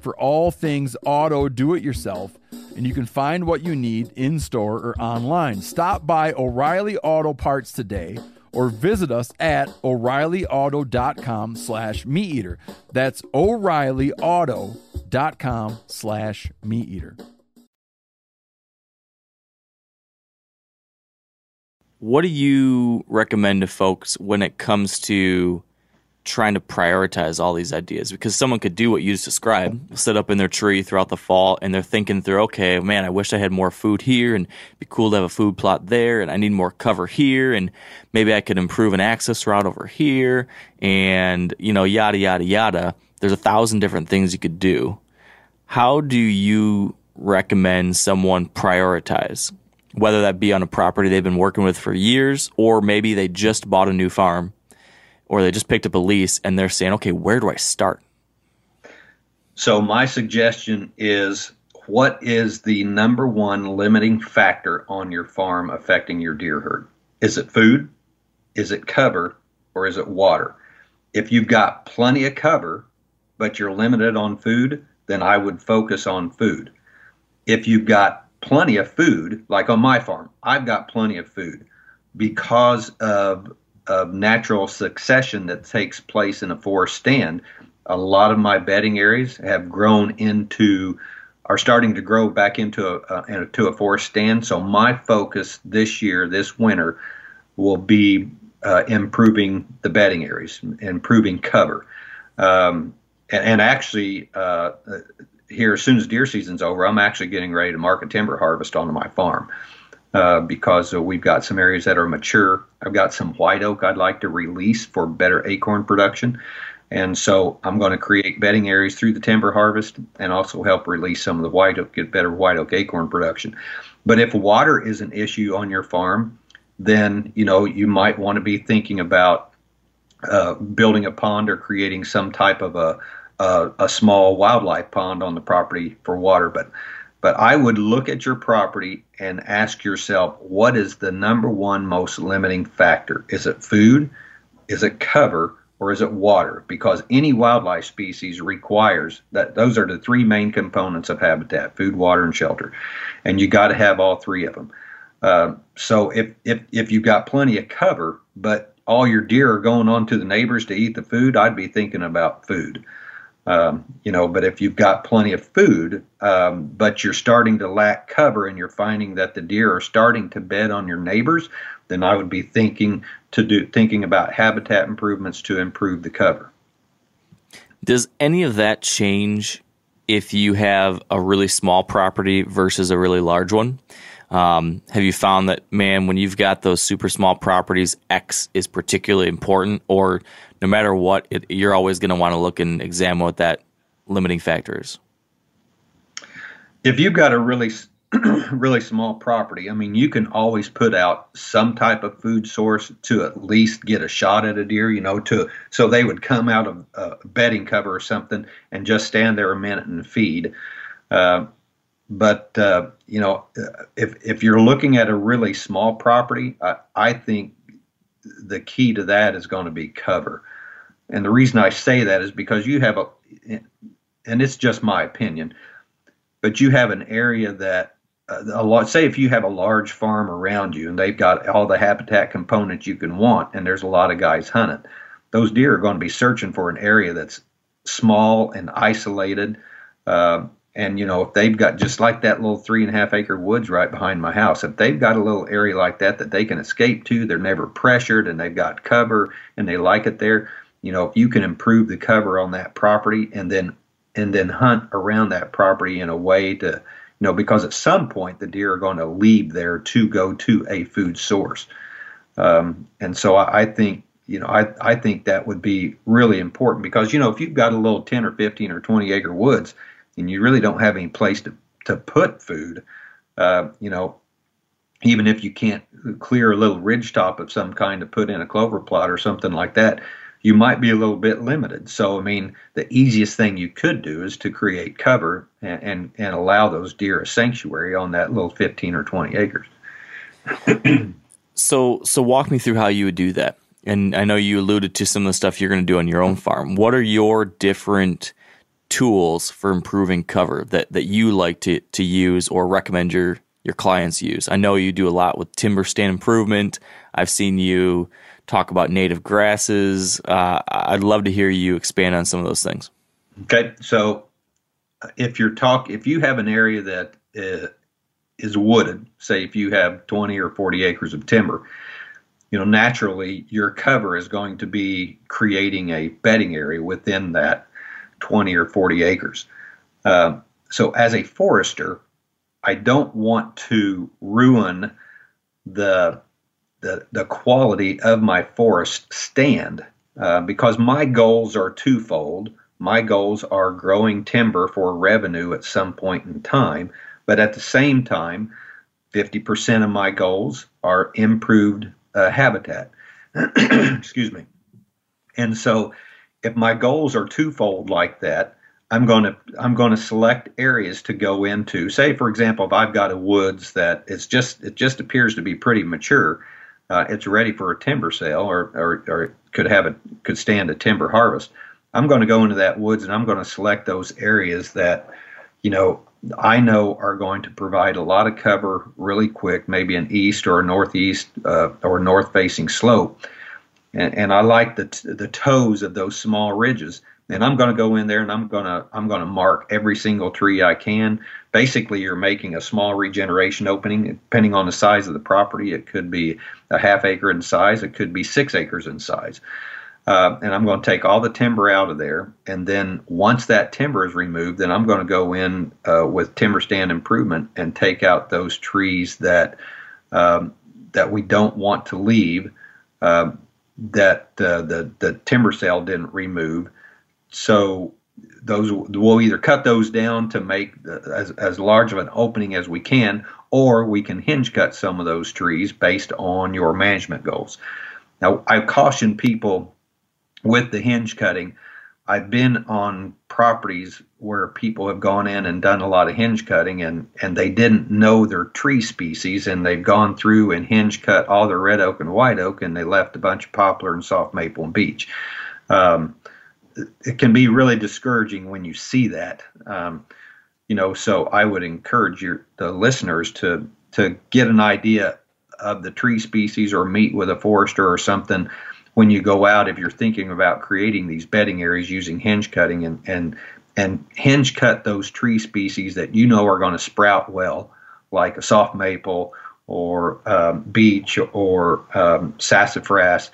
for all things auto do it yourself, and you can find what you need in store or online. Stop by O'Reilly Auto Parts today or visit us at o'reillyauto.com slash meat eater that's o'reillyauto.com slash meat eater What do you recommend to folks when it comes to trying to prioritize all these ideas? Because someone could do what you just described, sit up in their tree throughout the fall, and they're thinking through, okay, man, I wish I had more food here, and be cool to have a food plot there, and I need more cover here, and maybe I could improve an access route over here, and you know, yada yada yada. There's a thousand different things you could do. How do you recommend someone prioritize? whether that be on a property they've been working with for years, or maybe they just bought a new farm, or they just picked up a lease and they're saying, okay, where do I start? So, my suggestion is what is the number one limiting factor on your farm affecting your deer herd? Is it food? Is it cover? Or is it water? If you've got plenty of cover, but you're limited on food, then I would focus on food. If you've got plenty of food, like on my farm, I've got plenty of food because of, of natural succession that takes place in a forest stand. A lot of my bedding areas have grown into, are starting to grow back into a, uh, into a forest stand. So my focus this year, this winter, will be uh, improving the bedding areas, improving cover. Um, and, and, actually, uh, here as soon as deer season's over, I'm actually getting ready to market timber harvest onto my farm uh, because uh, we've got some areas that are mature. I've got some white oak I'd like to release for better acorn production. And so I'm going to create bedding areas through the timber harvest and also help release some of the white oak, get better white oak acorn production. But if water is an issue on your farm, then you know you might want to be thinking about uh, building a pond or creating some type of a a, a small wildlife pond on the property for water, but but I would look at your property and ask yourself, what is the number one most limiting factor? Is it food? Is it cover? Or is it water? Because any wildlife species requires that those are the three main components of habitat food, water, and shelter. And you got to have all three of them. Uh, so if, if, if you've got plenty of cover, but all your deer are going on to the neighbors to eat the food, I'd be thinking about food. Um, you know, but if you've got plenty of food, um, but you're starting to lack cover and you're finding that the deer are starting to bed on your neighbors, then I would be thinking to do thinking about habitat improvements to improve the cover. Does any of that change if you have a really small property versus a really large one? Um, have you found that, man, when you've got those super small properties, X is particularly important, or no matter what, it, you're always going to want to look and examine what that limiting factor is? If you've got a really, really small property, I mean, you can always put out some type of food source to at least get a shot at a deer, you know, to so they would come out of a bedding cover or something and just stand there a minute and feed. Uh, but uh, you know, if if you're looking at a really small property, I, I think the key to that is going to be cover. And the reason I say that is because you have a, and it's just my opinion, but you have an area that a lot. Say if you have a large farm around you and they've got all the habitat components you can want, and there's a lot of guys hunting, those deer are going to be searching for an area that's small and isolated. Uh, and you know, if they've got just like that little three and a half acre woods right behind my house, if they've got a little area like that that they can escape to, they're never pressured and they've got cover and they like it there. You know, if you can improve the cover on that property and then and then hunt around that property in a way to, you know, because at some point the deer are going to leave there to go to a food source. Um, and so I, I think you know, I, I think that would be really important because, you know, if you've got a little 10 or 15 or 20 acre woods and you really don't have any place to, to put food, uh, you know, even if you can't clear a little ridge top of some kind to put in a clover plot or something like that, you might be a little bit limited. So, I mean, the easiest thing you could do is to create cover and, and, and allow those deer a sanctuary on that little 15 or 20 acres. so, so walk me through how you would do that and I know you alluded to some of the stuff you're going to do on your own farm. What are your different tools for improving cover that, that you like to, to use or recommend your, your clients use? I know you do a lot with timber stand improvement. I've seen you talk about native grasses. Uh, I'd love to hear you expand on some of those things. Okay, so if you're talk, if you have an area that uh, is wooded, say if you have 20 or 40 acres of timber, you know, naturally your cover is going to be creating a bedding area within that 20 or 40 acres. Uh, so as a forester, I don't want to ruin the the, the quality of my forest stand uh, because my goals are twofold. My goals are growing timber for revenue at some point in time, but at the same time, 50% of my goals are improved uh, habitat. Excuse me. And so, if my goals are twofold like that, I'm going to I'm going to select areas to go into. Say, for example, if I've got a woods that it's just it just appears to be pretty mature, uh, it's ready for a timber sale, or, or or could have a could stand a timber harvest. I'm going to go into that woods and I'm going to select those areas that, you know, I know are going to provide a lot of cover really quick, maybe an east or a northeast uh, or north facing slope. And, and I like the, t- the toes of those small ridges. And I'm going to go in there and I'm going to I'm going to mark every single tree I can. Basically, you're making a small regeneration opening. Depending on the size of the property, it could be a half acre in size. It could be six acres in size. Uh, and I'm going to take all the timber out of there. And then once that timber is removed, then I'm going to go in uh, with timber stand improvement and take out those trees that um, that we don't want to leave uh, that uh, the the timber sale didn't remove. So those we'll either cut those down to make as as large of an opening as we can, or we can hinge cut some of those trees based on your management goals. Now I caution people with the hinge cutting, I've been on properties where people have gone in and done a lot of hinge cutting and, and they didn't know their tree species and they've gone through and hinge cut all their red oak and white oak and they left a bunch of poplar and soft maple and beech. Um, it can be really discouraging when you see that. Um, you know, so I would encourage your the listeners to to get an idea of the tree species or meet with a forester or something when you go out if you're thinking about creating these bedding areas using hinge cutting and and and hinge cut those tree species that you know are going to sprout well, like a soft maple or um, beech or um, sassafras.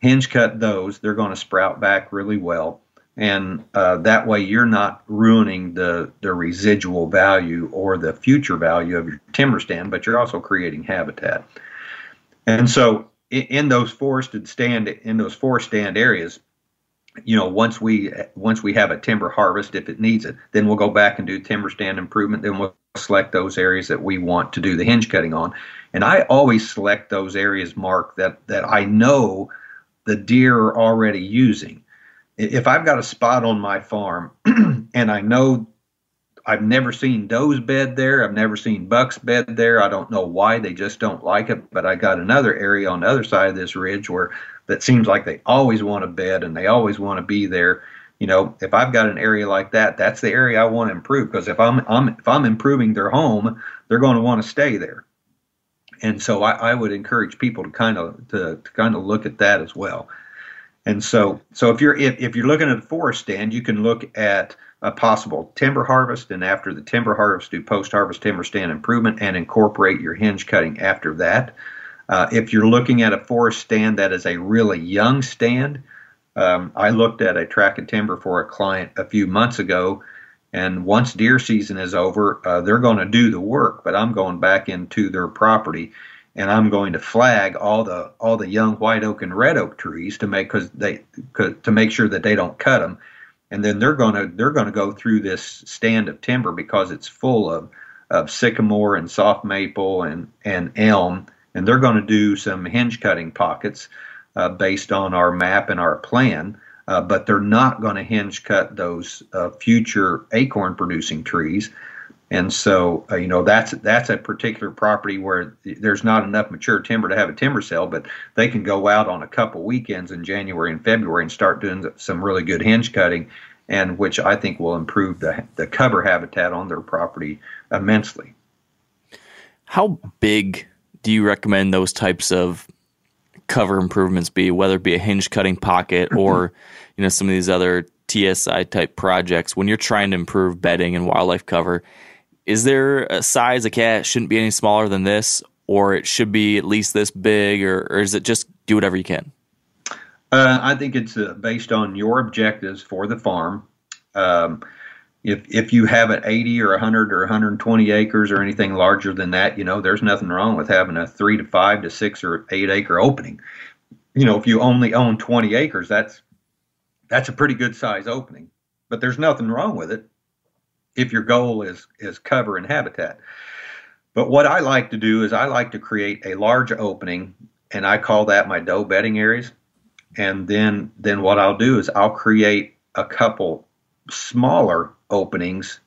Hinge cut those; they're going to sprout back really well, and uh, that way you're not ruining the the residual value or the future value of your timber stand, but you're also creating habitat. And so in those forested stand in those forest stand areas you know once we once we have a timber harvest if it needs it then we'll go back and do timber stand improvement. Then we'll select those areas that we want to do the hinge cutting on. And i always select those areas mark that that i know the deer are already using. If i've got a spot on my farm and i know I've never seen does bed there. I've never seen bucks bed there. I don't know why they just don't like it. But I got another area on the other side of this ridge where that seems like they always want to bed and they always want to be there. you know, if I've got an area like that, that's the area I want to improve because if I'm, I'm if I'm improving their home, they're going to want to stay there. And so I, I would encourage people to kind of to, to kind of look at that as well. And so so if you're if, if you're looking at a forest stand, you can look at a possible timber harvest, and after the timber harvest, do post harvest timber stand improvement and incorporate your hinge cutting after that. Uh, if you're looking at a forest stand that is a really young stand, um, I looked at a track of timber for a client a few months ago, and once deer season is over, uh, they're going to do the work. But I'm going back into their property, and I'm going to flag all the all the young white oak and red oak trees to make because they to make sure that they don't cut them. And then they're going to they're going to go through this stand of timber because it's full of of sycamore and soft maple and and elm, and they're going to do some hinge cutting pockets uh, based on our map and our plan. Uh, but they're not going to hinge cut those uh, future acorn producing trees. And so, uh, you know, that's that's a particular property where there's not enough mature timber to have a timber sale, but they can go out on a couple weekends in January and February and start doing some really good hinge cutting, and which I think will improve the the cover habitat on their property immensely. How big do you recommend those types of cover improvements be, whether it be a hinge cutting pocket or you know some of these other TSI type projects. When you're trying to improve bedding and wildlife cover, is there a size a cat shouldn't be any smaller than this, or it should be at least this big, or, or is it just do whatever you can? Uh, I think it's uh, based on your objectives for the farm. Um, if if you have an 80 or 100 or 120 acres or anything larger than that, you know, there's nothing wrong with having a three to five to six or eight acre opening. You know, if you only own 20 acres, that's that's a pretty good size opening. But there's nothing wrong with it if your goal is is cover and habitat. But what I like to do is I like to create a large opening, and I call that my doe bedding areas. And then then what I'll do is I'll create a couple smaller openings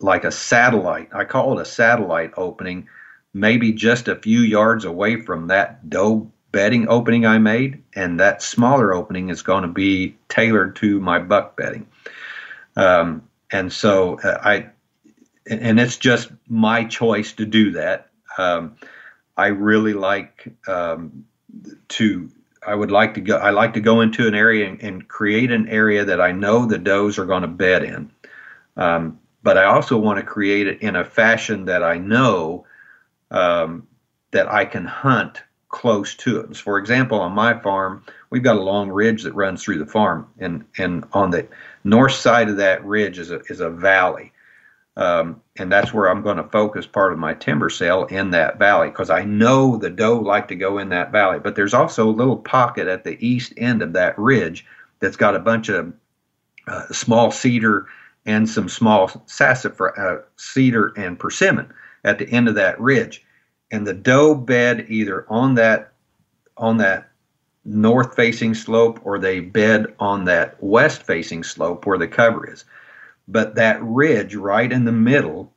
like a satellite. I call it a satellite opening, maybe just a few yards away from that doe bedding opening I made, and that smaller opening is going to be tailored to my buck bedding. Um, and so uh, I, and it's just my choice to do that. Um, I really like um, to I would like to go. I like to go into an area and, and create an area that I know the does are going to bed in. Um, but I also want to create it in a fashion that I know um, that I can hunt close to it. So For example, on my farm, we've got a long ridge that runs through the farm, and and on the north side of that ridge is a is a valley. Um, and that's where I'm going to focus part of my timber sale in that valley because I know the doe like to go in that valley. But there's also a little pocket at the east end of that ridge that's got a bunch of uh, small cedar and some small sassafras, uh, cedar and persimmon at the end of that ridge. And the doe bed either on that on that north facing slope or they bed on that west facing slope where the cover is. But that ridge right in the middle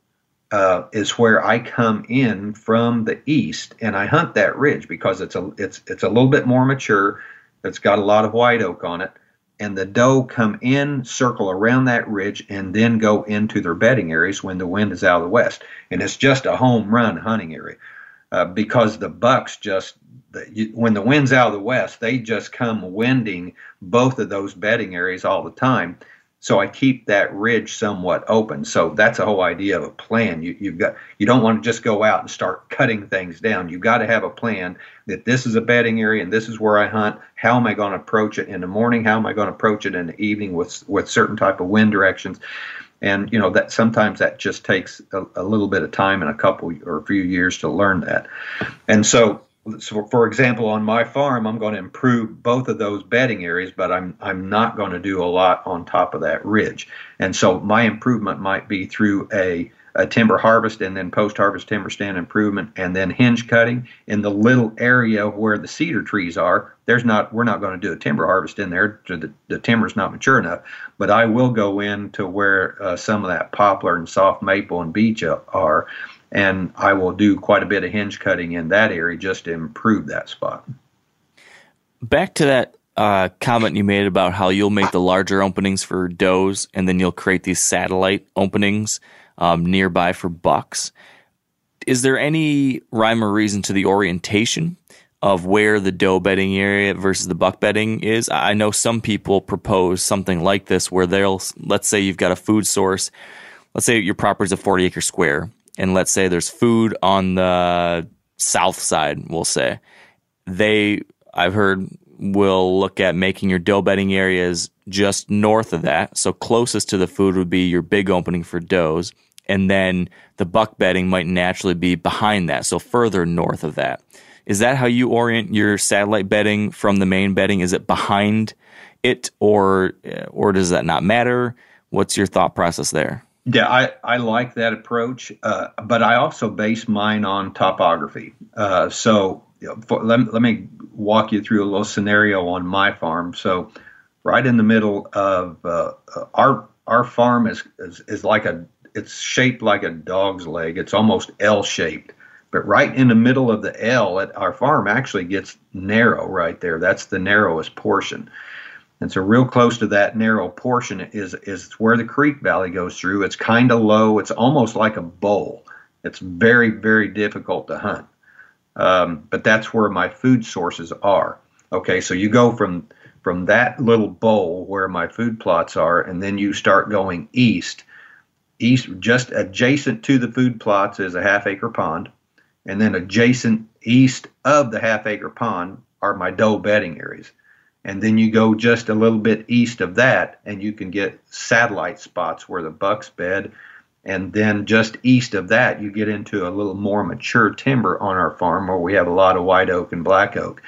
uh, is where I come in from the east, and I hunt that ridge because it's a it's it's a little bit more mature. It's got a lot of white oak on it, and the doe come in, circle around that ridge, and then go into their bedding areas when the wind is out of the west. And it's just a home run hunting area uh, because the bucks just when the wind's out of the west, they just come winding both of those bedding areas all the time. So I keep that ridge somewhat open. So that's the whole idea of a plan. You, you've got you don't want to just go out and start cutting things down. You've got to have a plan that this is a bedding area and this is where I hunt. How am I going to approach it in the morning? How am I going to approach it in the evening with with certain type of wind directions? And you know that sometimes that just takes a, a little bit of time and a couple or a few years to learn that. And so so for example, on my farm, I'm going to improve both of those bedding areas, but I'm I'm not going to do a lot on top of that ridge. And so my improvement might be through a, a timber harvest and then post harvest timber stand improvement and then hinge cutting in the little area where the cedar trees are. There's not we're not going to do a timber harvest in there. The, the timber's not mature enough, but I will go in to where uh, some of that poplar and soft maple and beech are and I will do quite a bit of hinge cutting in that area just to improve that spot. Back to that uh, comment you made about how you'll make the larger openings for does, and then you'll create these satellite openings um, nearby for bucks. Is there any rhyme or reason to the orientation of where the doe bedding area versus the buck bedding is? I know some people propose something like this where they'll, let's say you've got a food source, let's say your property is a 40 acre square, and let's say there's food on the south side, we'll say. They, I've heard, will look at making your doe bedding areas just north of that. So closest to the food would be your big opening for does. And then the buck bedding might naturally be behind that. So further north of that. Is that how you orient your satellite bedding from the main bedding? Is it behind it or, or does that not matter? What's your thought process there? Yeah, I, I like that approach, uh, but I also base mine on topography. Uh, so let, let me walk you through a little scenario on my farm. So, right in the middle of uh, our our farm is, is is like a it's shaped like a dog's leg. It's almost L shaped, but right in the middle of the L at our farm actually gets narrow right there. That's the narrowest portion. And so, real close to that narrow portion is is where the creek valley goes through. It's kind of low. It's almost like a bowl. It's very very difficult to hunt. Um, but that's where my food sources are. Okay, so you go from from that little bowl where my food plots are, and then you start going east. East, just adjacent to the food plots, is a half acre pond, and then adjacent east of the half acre pond are my doe bedding areas. And then you go just a little bit east of that, and you can get satellite spots where the bucks bed and then just east of that, you get into a little more mature timber on our farm where we have a lot of white oak and black oak.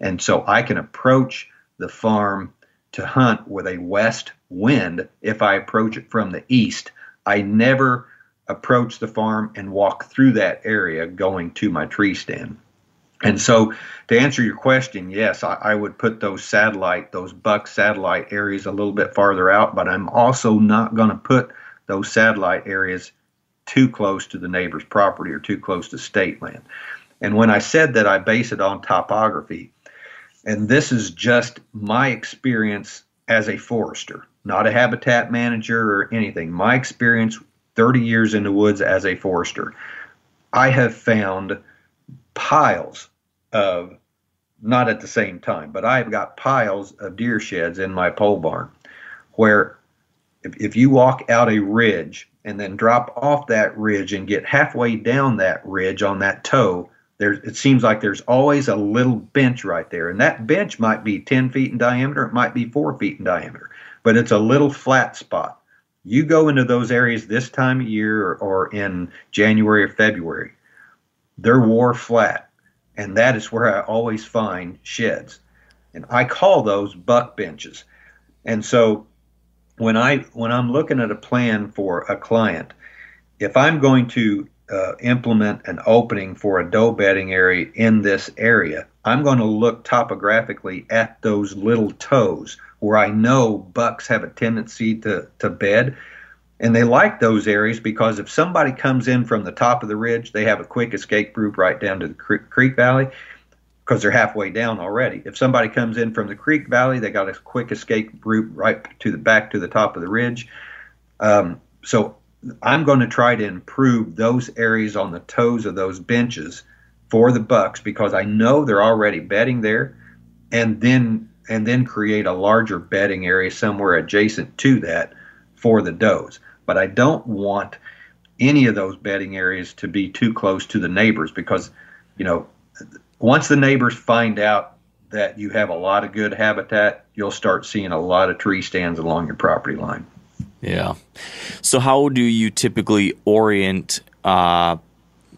And so I can approach the farm to hunt with a west wind if I approach it from the east. I never approach the farm and walk through that area going to my tree stand. And so, to answer your question, yes, I, I, would put those satellite, those buck satellite areas a little bit farther out, but I'm also not going to put those satellite areas too close to the neighbor's property or too close to state land. And when I said that I base it on topography, and this is just my experience as a forester, not a habitat manager or anything, my experience 30 years in the woods as a forester, I have found piles of, not at the same time, but I've got piles of deer sheds in my pole barn where if, if you walk out a ridge and then drop off that ridge and get halfway down that ridge on that toe, there it seems like there's always a little bench right there. And that bench might be 10 feet in diameter, it might be four feet in diameter, but it's a little flat spot. You go into those areas this time of year or, or in January or February, they're war flat. And that is where I always find sheds. And I call those buck benches. And so when I when I'm looking at a plan for a client, if I'm going to uh, implement an opening for a doe bedding area in this area, I'm going to look topographically at those little toes where I know bucks have a tendency to, to bed. And they like those areas because if somebody comes in from the top of the ridge, they have a quick escape route right down to the creek valley because they're halfway down already. If somebody comes in from the creek valley, they got a quick escape route right to the back to the top of the ridge. Um, so I'm going to try to improve those areas on the toes of those benches for the bucks because I know they're already bedding there, and then and then create a larger bedding area somewhere adjacent to that for the does. But I don't want any of those bedding areas to be too close to the neighbors because you know once the neighbors find out that you have a lot of good habitat, you'll start seeing a lot of tree stands along your property line. Yeah. So, how do you typically orient uh,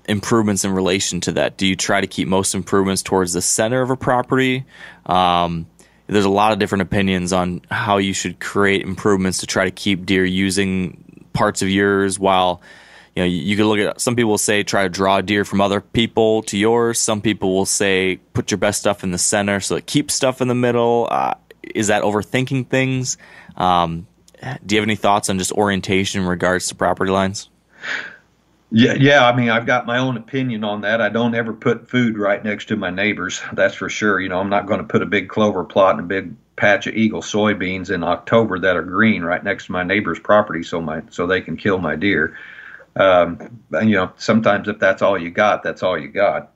improvements in relation to that? Do you try to keep most improvements towards the center of a property? Um, there's a lot of different opinions on how you should create improvements to try to keep deer using parts of yours while you know, you can look at some people will say try to draw deer from other people to yours. Some people will say put your best stuff in the center so it keeps stuff in the middle. Uh, is that overthinking things? Um, do you have any thoughts on just orientation in regards to property lines? Yeah, yeah. I mean, I've got my own opinion on that. I don't ever put food right next to my neighbors. That's for sure. You know, I'm not going to put a big clover plot and a big patch of eagle soybeans in October that are green right next to my neighbor's property, so my so they can kill my deer. Um, and you know, sometimes if that's all you got, that's all you got.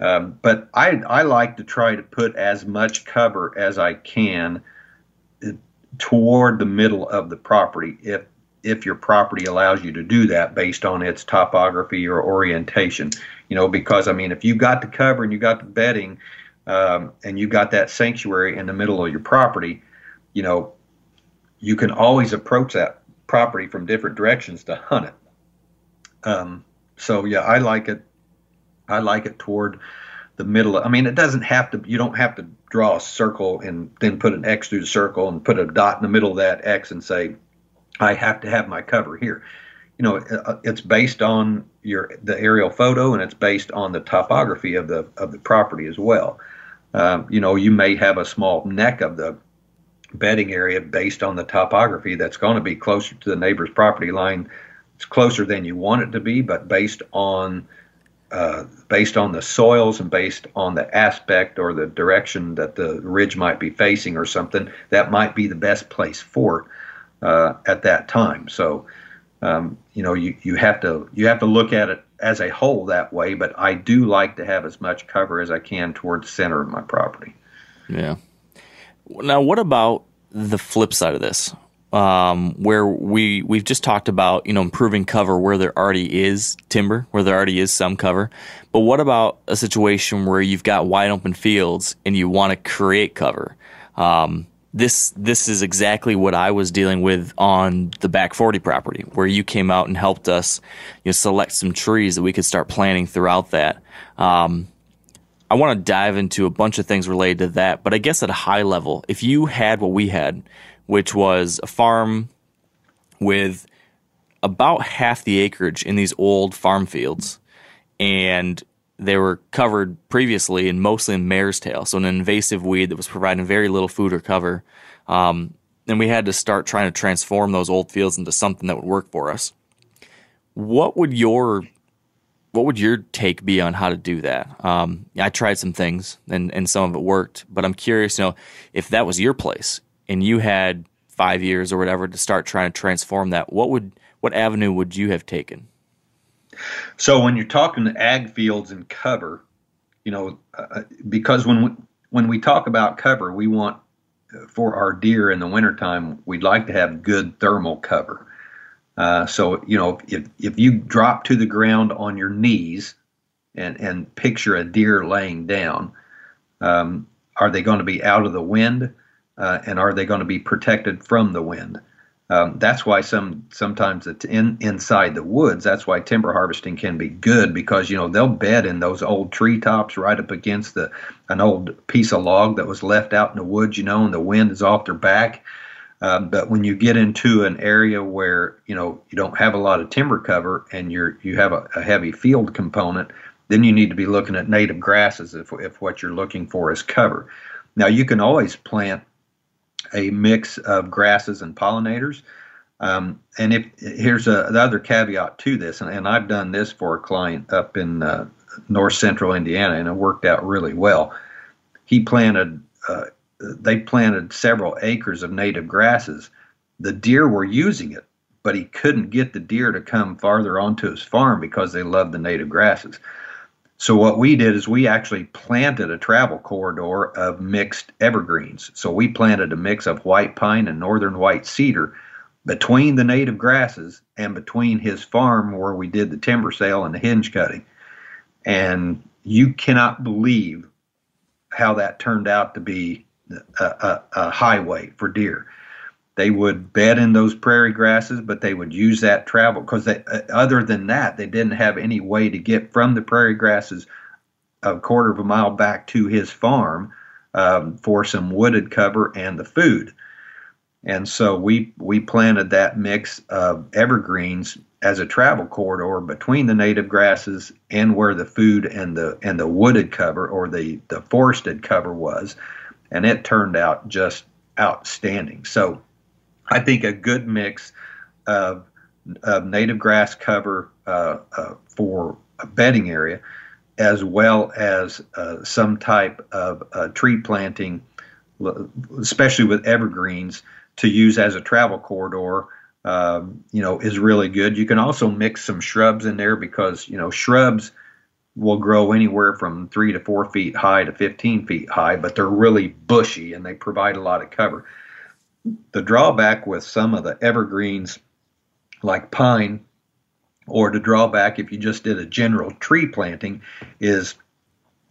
Um, but I I like to try to put as much cover as I can uh, toward the middle of the property if if your property allows you to do that based on its topography or orientation. You know, because I mean, if you've got the cover and you got the bedding, um, and you've got that sanctuary in the middle of your property, you know, you can always approach that property from different directions to hunt it. Um, so yeah, I like it. I like it toward the middle. Of, I mean, it doesn't have to. You don't have to draw a circle and then put an X through the circle and put a dot in the middle of that X and say, I have to have my cover here. You know, uh, it's based on your the aerial photo and it's based on the topography of the of the property as well. Um, you know, you may have a small neck of the bedding area based on the topography that's going to be closer to the neighbor's property line. It's closer than you want it to be, but based on uh, based on the soils and based on the aspect or the direction that the ridge might be facing or something, that might be the best place for it uh, at that time. So, um, you know, you, you have to you have to look at it as a whole that way. But I do like to have as much cover as I can towards the center of my property. Yeah. Now, what about the flip side of this? Um, where we we've just talked about you know improving cover where there already is timber, where there already is some cover. But what about a situation where you've got wide open fields and you want to create cover? Um, this this is exactly what I was dealing with on the back 40 property where you came out and helped us you know select some trees that we could start planting throughout that um, I want to dive into a bunch of things related to that but I guess at a high level if you had what we had which was a farm with about half the acreage in these old farm fields and they were covered previously and mostly in mare's tail, so an invasive weed that was providing very little food or cover. Um, and we had to start trying to transform those old fields into something that would work for us. What would your what would your take be on how to do that? Um, I tried some things and, and some of it worked, but I'm curious, you know, if that was your place and you had five years or whatever to start trying to transform that, what would what avenue would you have taken? So when you're talking to ag fields and cover, you know, uh, because when we, when we talk about cover, we want uh, for our deer in the wintertime, we'd like to have good thermal cover. Uh, so you know, if if you drop to the ground on your knees and and picture a deer laying down, um, are they going to be out of the wind, uh, and are they going to be protected from the wind? Um, that's why some sometimes it's in inside the woods. That's why timber harvesting can be good because you know they'll bed in those old treetops right up against the an old piece of log that was left out in the woods. You know, and the wind is off their back. Um, but when you get into an area where you know you don't have a lot of timber cover and you're you have a, a heavy field component, then you need to be looking at native grasses if if what you're looking for is cover. Now you can always plant a mix of grasses and pollinators. Um, and if here's a, the other caveat to this, and, and, I've done this for a client up in uh, north central Indiana, and it worked out really well. He planted, uh, they planted several acres of native grasses. The deer were using it, but he couldn't get the deer to come farther onto his farm because they loved the native grasses. So what we did is we actually planted a travel corridor of mixed evergreens. So we planted a mix of white pine and northern white cedar between the native grasses and between his farm where we did the timber sale and the hinge cutting. And you cannot believe how that turned out to be a, a, a highway for deer they would bed in those prairie grasses, but they would use that travel because uh, other than that, they didn't have any way to get from the prairie grasses a quarter of a mile back to his farm um, for some wooded cover and the food. And so we we planted that mix of evergreens as a travel corridor between the native grasses and where the food and the and the wooded cover or the the forested cover was, and it turned out just outstanding. So I think a good mix of, of native grass cover uh, uh, for a bedding area, as well as uh, some type of uh, tree planting, especially with evergreens, to use as a travel corridor. Um, you know, is really good. You can also mix some shrubs in there because you know shrubs will grow anywhere from three to four feet high to 15 feet high, but they're really bushy and they provide a lot of cover. The drawback with some of the evergreens, like pine, or the drawback if you just did a general tree planting, is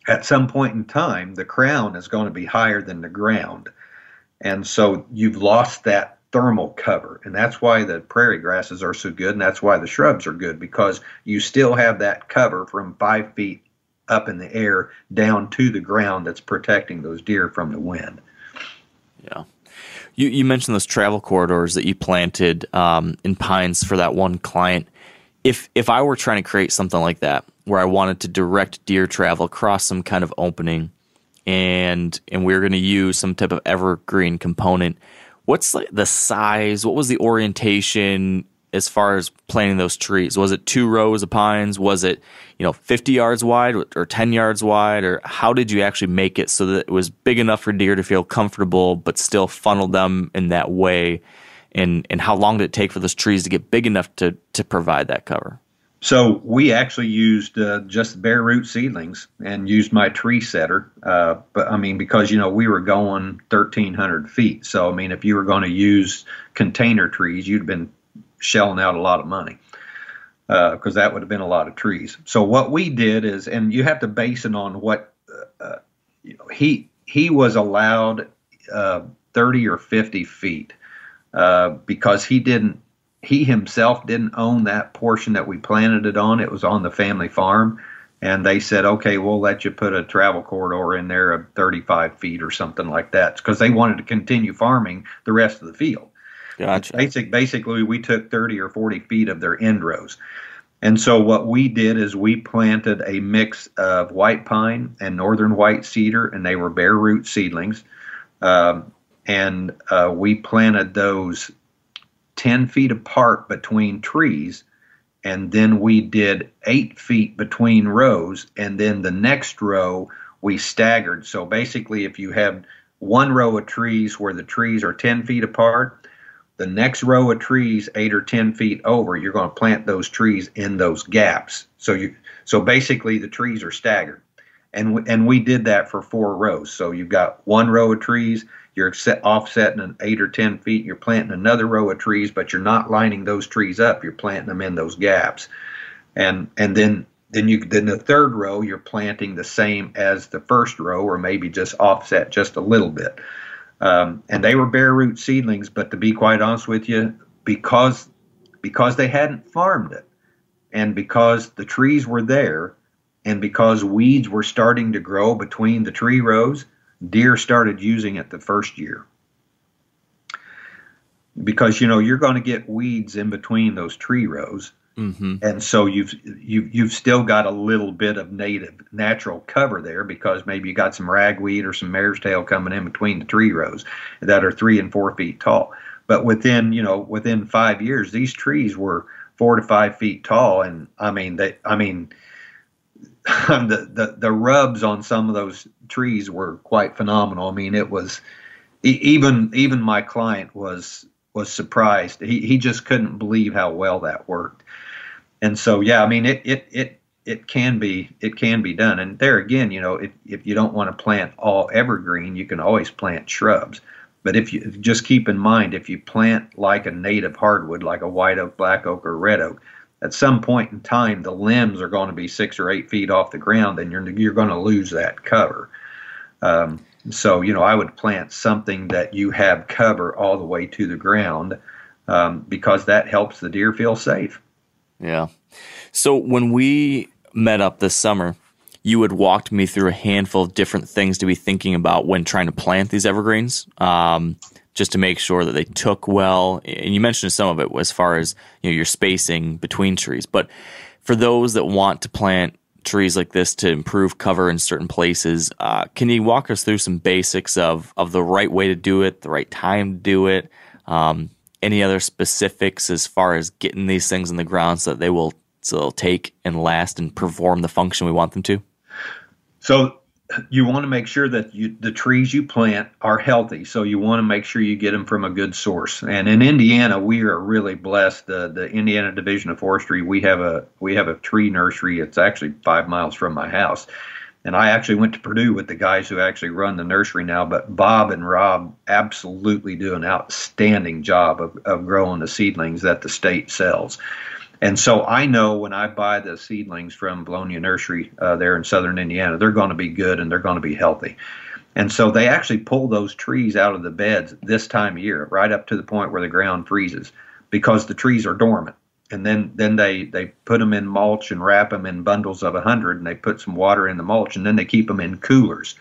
at some point in time, the crown is going to be higher than the ground. And so you've lost that thermal cover. And that's why the prairie grasses are so good. And that's why the shrubs are good because you still have that cover from five feet up in the air down to the ground that's protecting those deer from the wind. Yeah. You, you mentioned those travel corridors that you planted um, in pines for that one client. If if I were trying to create something like that, where I wanted to direct deer travel across some kind of opening, and and we are going to use some type of evergreen component, what's like the size? What was the orientation as far as planting those trees? Was it two rows of pines? Was it you know 50 yards wide or 10 yards wide? Or how did you actually make it so that it was big enough for deer to feel comfortable, but still funnel them in that way? And and how long did it take for those trees to get big enough to to provide that cover? So we actually used uh, just bare root seedlings and used my tree setter. Uh, but I mean, because you know we were going 1,300 feet, so I mean, if you were going to use container trees, you'd been shelling out a lot of money because uh, that would have been a lot of trees. So what we did is, and you have to base it on what uh, you know, he he was allowed uh, 30 or 50 feet uh, because he didn't he himself didn't own that portion that we planted it on. It was on the family farm. And they said, okay, we'll let you put a travel corridor in there of 35 feet or something like that because they wanted to continue farming the rest of the field. Gotcha. Basic, basically, we took 30 or 40 feet of their end rows. And so what we did is we planted a mix of white pine and northern white cedar, and they were bare root seedlings. Um, and uh, we planted those 10 feet apart between trees. And then we did eight feet between rows. And then the next row we staggered. So basically, if you have one row of trees where the trees are 10 feet apart, the next row of trees, eight or 10 feet over, you're going to plant those trees in those gaps. So you, so basically the trees are staggered. And, we, and we did that for four rows. So you've got one row of trees, you're set, offsetting an eight or 10 feet, you're planting another row of trees, but you're not lining those trees up, you're planting them in those gaps. And, and then, then you, then the third row, you're planting the same as the first row, or maybe just offset just a little bit. Um, and they were bare root seedlings, but to be quite honest with you, because, because they hadn't farmed it, and because the trees were there, and because weeds were starting to grow between the tree rows, deer started using it the first year. Because you know you're going to get weeds in between those tree rows, Mm-hmm. and so you've you, you've still got a little bit of native natural cover there because maybe you got some ragweed or some mare's tail coming in between the tree rows that are three and four feet tall. But within you know within five years, these trees were four to five feet tall, and I mean they I mean the, the the rubs on some of those trees were quite phenomenal. I mean it was even even my client was was surprised. He he just couldn't believe how well that worked and so yeah i mean it it it it can be it can be done. And there again you know if, if you don't want to plant all evergreen you can always plant shrubs. But if you just keep in mind if you plant like a native hardwood like a white oak black oak or red oak at some point in time the limbs are going to be six or eight feet off the ground and you're you're going to lose that cover. Um, so you know i would plant something that you have cover all the way to the ground um, because that helps the deer feel safe Yeah. So when we met up this summer, you had walked me through a handful of different things to be thinking about when trying to plant these evergreens, um, just to make sure that they took well. And you mentioned some of it as far as you know your spacing between trees. But for those that want to plant trees like this to improve cover in certain places, uh, can you walk us through some basics of of the right way to do it, the right time to do it? Um, any other specifics as far as getting these things in the ground so that they will so take and last and perform the function we want them to? So you want to make sure that you, the trees you plant are healthy. So you want to make sure you get them from a good source. And in Indiana, we are really blessed. The the Indiana Division of Forestry, we have a we have a tree nursery. It's actually five miles from my house. And I actually went to Purdue with the guys who actually run the nursery now. But Bob and Rob absolutely do an outstanding job of, of growing the seedlings that the state sells. And so I know when I buy the seedlings from Vallonia Nursery uh, there in southern Indiana, they're going to be good and they're going to be healthy. And so they actually pull those trees out of the beds this time of year, right up to the point where the ground freezes, because the trees are dormant. And then, then they, they put them in mulch and wrap them in bundles of 100, and they put some water in the mulch, and then they keep them in coolers.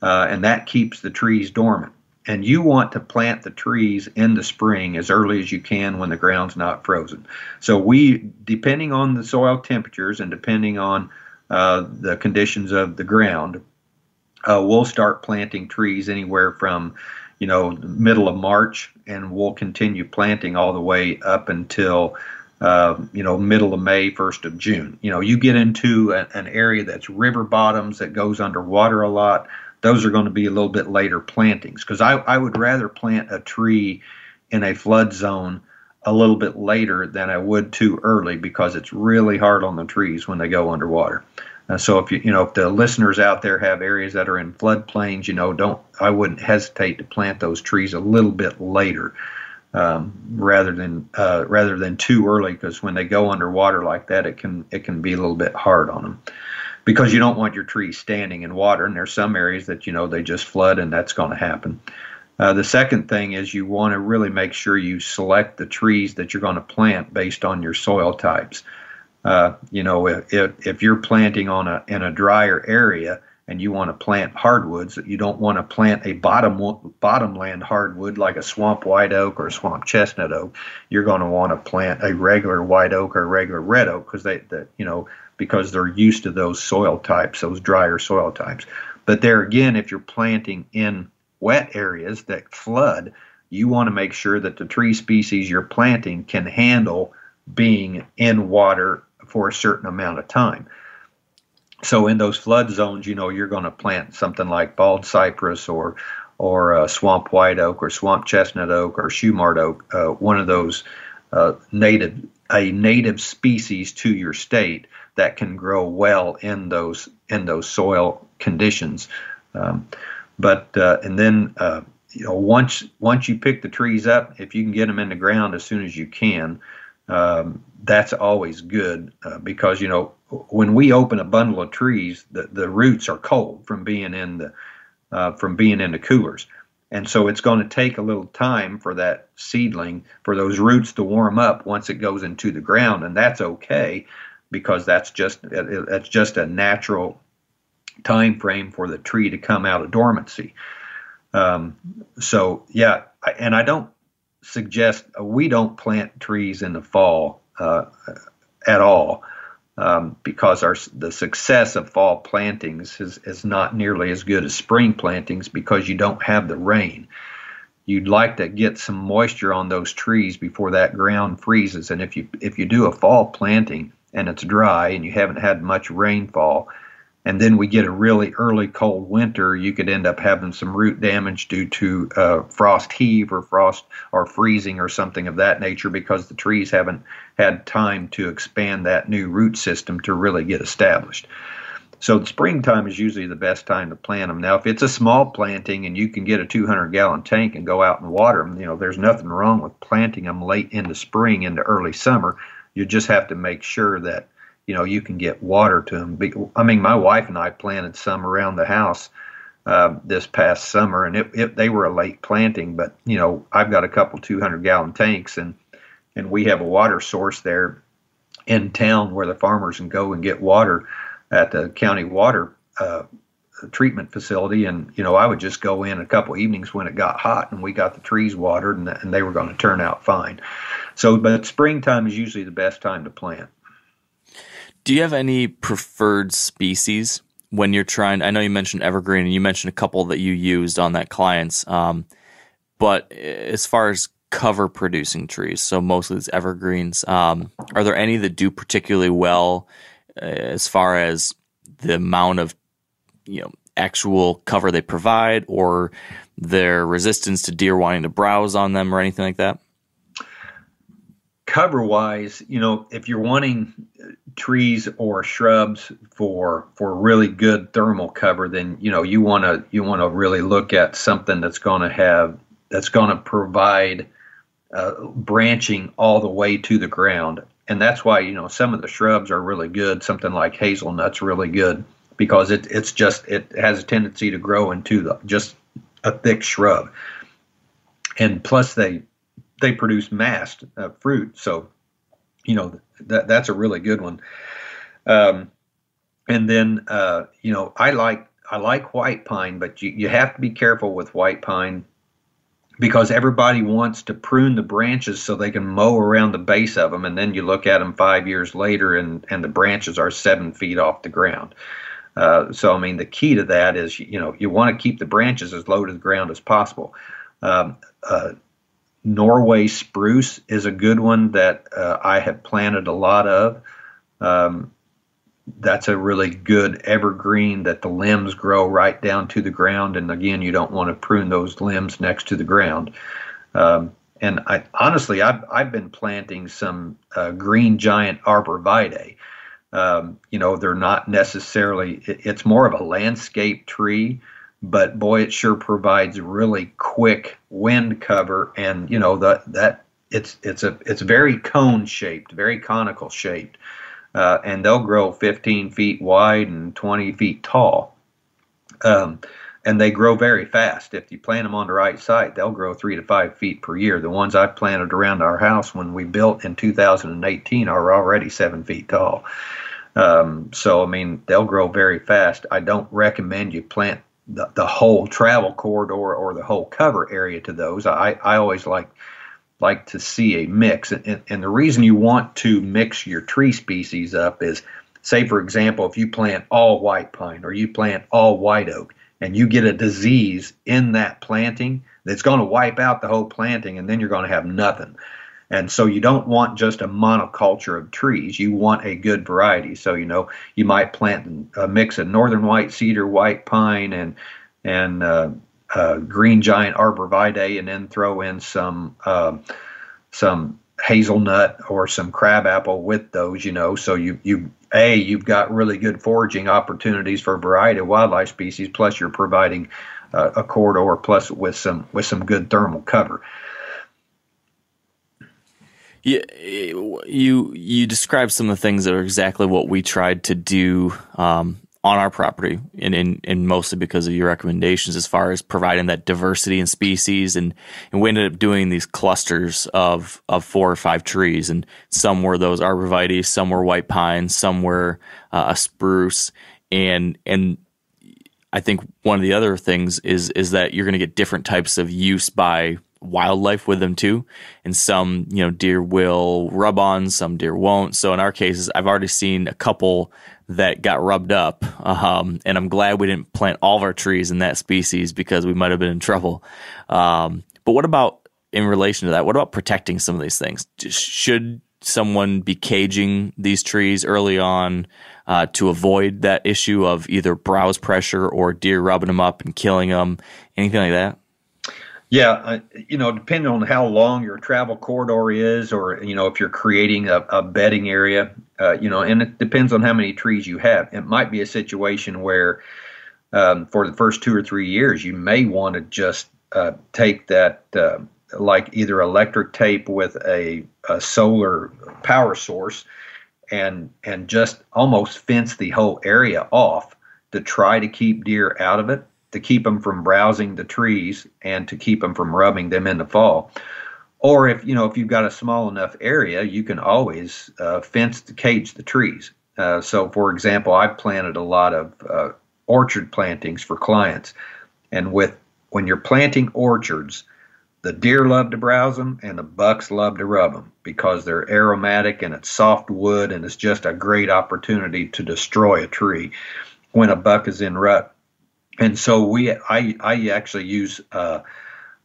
Uh, and that keeps the trees dormant and you want to plant the trees in the spring as early as you can when the ground's not frozen. So we, depending on the soil temperatures and depending on uh, the conditions of the ground, uh, we'll start planting trees anywhere from, you know, middle of March, and we'll continue planting all the way up until. Uh, you know, middle of May, first of June. You know, you get into a, an area that's river bottoms that goes underwater a lot those are going to be a little bit later plantings because I, I would rather plant a tree in a flood zone a little bit later than I would too early because it's really hard on the trees when they go underwater. Uh, so if you you know if the listeners out there have areas that are in floodplains, you know don't I wouldn't hesitate to plant those trees a little bit later um, rather than uh, rather than too early because when they go underwater like that, it can it can be a little bit hard on them because you don't want your trees standing in water. And there's some areas that you know they just flood, and that's going to happen. Uh, the second thing is you want to really make sure you select the trees that you're going to plant based on your soil types. Uh, you know, if, if you're planting on a in a drier area and you want to plant hardwoods, you don't want to plant a bottom bottomland hardwood like a swamp white oak or a swamp chestnut oak. You're going to want to plant a regular white oak or regular red oak because they, the, you know, because they're used to those soil types, those drier soil types. But there again, if you're planting in wet areas that flood, you want to make sure that the tree species you're planting can handle being in water for a certain amount of time. So in those flood zones, you know, you're going to plant something like bald cypress or or swamp white oak or swamp chestnut oak or Shumard oak, uh, one of those uh, native a native species to your state that can grow well in those in those soil conditions. Um, but uh, and then uh, you know once once you pick the trees up, if you can get them in the ground as soon as you can, um, that's always good uh, because you know when we open a bundle of trees, the, the roots are cold from being in the uh, from being in the coolers. And so it's going to take a little time for that seedling, for those roots to warm up once it goes into the ground, and that's okay because that's just that's just a natural time frame for the tree to come out of dormancy. Um, so yeah, and I don't suggest we don't plant trees in the fall uh, at all um, because our the success of fall plantings is, is not nearly as good as spring plantings because you don't have the rain. You'd like to get some moisture on those trees before that ground freezes, and if you if you do a fall planting, and it's dry and you haven't had much rainfall, and then we get a really early cold winter, you could end up having some root damage due to uh, frost heave or frost or freezing or something of that nature because the trees haven't had time to expand that new root system to really get established. So the springtime is usually the best time to plant them. Now, if it's a small planting and you can get a 200 gallon tank and go out and water them, you know, there's nothing wrong with planting them late into spring into early summer you just have to make sure that you know you can get water to them. I mean, my wife and I planted some around the house uh, this past summer, and it, it, they were a late planting. But you know, I've got a couple 200 gallon tanks, and and we have a water source there in town where the farmers can go and get water at the county water uh, treatment facility. And you know, I would just go in a couple evenings when it got hot, and we got the trees watered, and, and they were going to turn out fine. So, but springtime is usually the best time to plant. Do you have any preferred species when you're trying? I know you mentioned evergreen, and you mentioned a couple that you used on that clients. Um, but as far as cover producing trees, so mostly it's evergreens. Um, are there any that do particularly well uh, as far as the amount of you know actual cover they provide, or their resistance to deer wanting to browse on them, or anything like that? Cover wise, you know, if you're wanting trees or shrubs for for really good thermal cover, then you know you want to you want to really look at something that's going to have that's going to provide uh, branching all the way to the ground, and that's why you know some of the shrubs are really good. Something like hazelnut's really good because it it's just it has a tendency to grow into the, just a thick shrub, and plus they they produce mast uh, fruit. So, you know, that that's a really good one. Um, and then, uh, you know, I like I like white pine, but you, you have to be careful with white pine because everybody wants to prune the branches so they can mow around the base of them, and then you look at them five years later, and and the branches are seven feet off the ground. Uh, so I mean, the key to that is you know you want to keep the branches as low to the ground as possible. Um, uh, Norway spruce is a good one that uh, I have planted a lot of. Um, that's a really good evergreen that the limbs grow right down to the ground. And again, you don't want to prune those limbs next to the ground. Um, and I honestly, I've, I've been planting some uh, green giant arborvitae. Um, you know, they're not necessarily, it, it's more of a landscape tree but boy, it sure provides really quick wind cover, and you know that that it's it's a it's very cone shaped, very conical shaped, uh, and they'll grow 15 feet wide and 20 feet tall. Um, and they grow very fast. If you plant them on the right site, they'll grow three to five feet per year. The ones I planted around our house when we built in 2018 are already seven feet tall. Um, so, I mean, they'll grow very fast. I don't recommend you plant the, the whole travel corridor or the whole cover area to those. I, I always like like to see a mix. And, and the reason you want to mix your tree species up is, say, for example, if you plant all white pine or you plant all white oak and you get a disease in that planting that's going to wipe out the whole planting and then you're going to have nothing. And so you don't want just a monoculture of trees. You want a good variety. So you know you might plant a mix of northern white cedar, white pine, and and uh, uh, green giant arborvitae, and then throw in some uh, some hazelnut or some crabapple with those. You know, so you you a you've got really good foraging opportunities for a variety of wildlife species. Plus, you're providing uh, a corridor plus with some with some good thermal cover. Yeah, you you described some of the things that are exactly what we tried to do um, on our property, and, and and mostly because of your recommendations as far as providing that diversity in species, and and we ended up doing these clusters of of four or five trees, and some were those arborvitae, some were white pine, some were uh, a spruce, and and I think one of the other things is is that you're going to get different types of use by wildlife with them too. And some, you know, deer will rub on, some deer won't. So in our cases, I've already seen a couple that got rubbed up. Um, and I'm glad we didn't plant all of our trees in that species because we might have been in trouble. Um, but what about in relation to that? What about protecting some of these things? Should someone be caging these trees early on uh, to avoid that issue of either browse pressure or deer rubbing them up and killing them? Anything like that? Yeah, uh, you know, depending on how long your travel corridor is, or you know, if you're creating a, a bedding area, uh, you know, and it depends on how many trees you have. It might be a situation where, um, for the first two or three years, you may want to just uh, take that, uh, like either electric tape with a, a solar power source, and and just almost fence the whole area off to try to keep deer out of it to keep them from browsing the trees and to keep them from rubbing them in the fall. Or if you know if you've got a small enough area, you can always uh, fence to cage the trees. Uh, so, for example, I've planted a lot of uh, orchard plantings for clients, and with when you're planting orchards, the deer love to browse them and the bucks love to rub them because they're aromatic and it's soft wood and it's just a great opportunity to destroy a tree when a buck is in rut and so we I I actually use uh,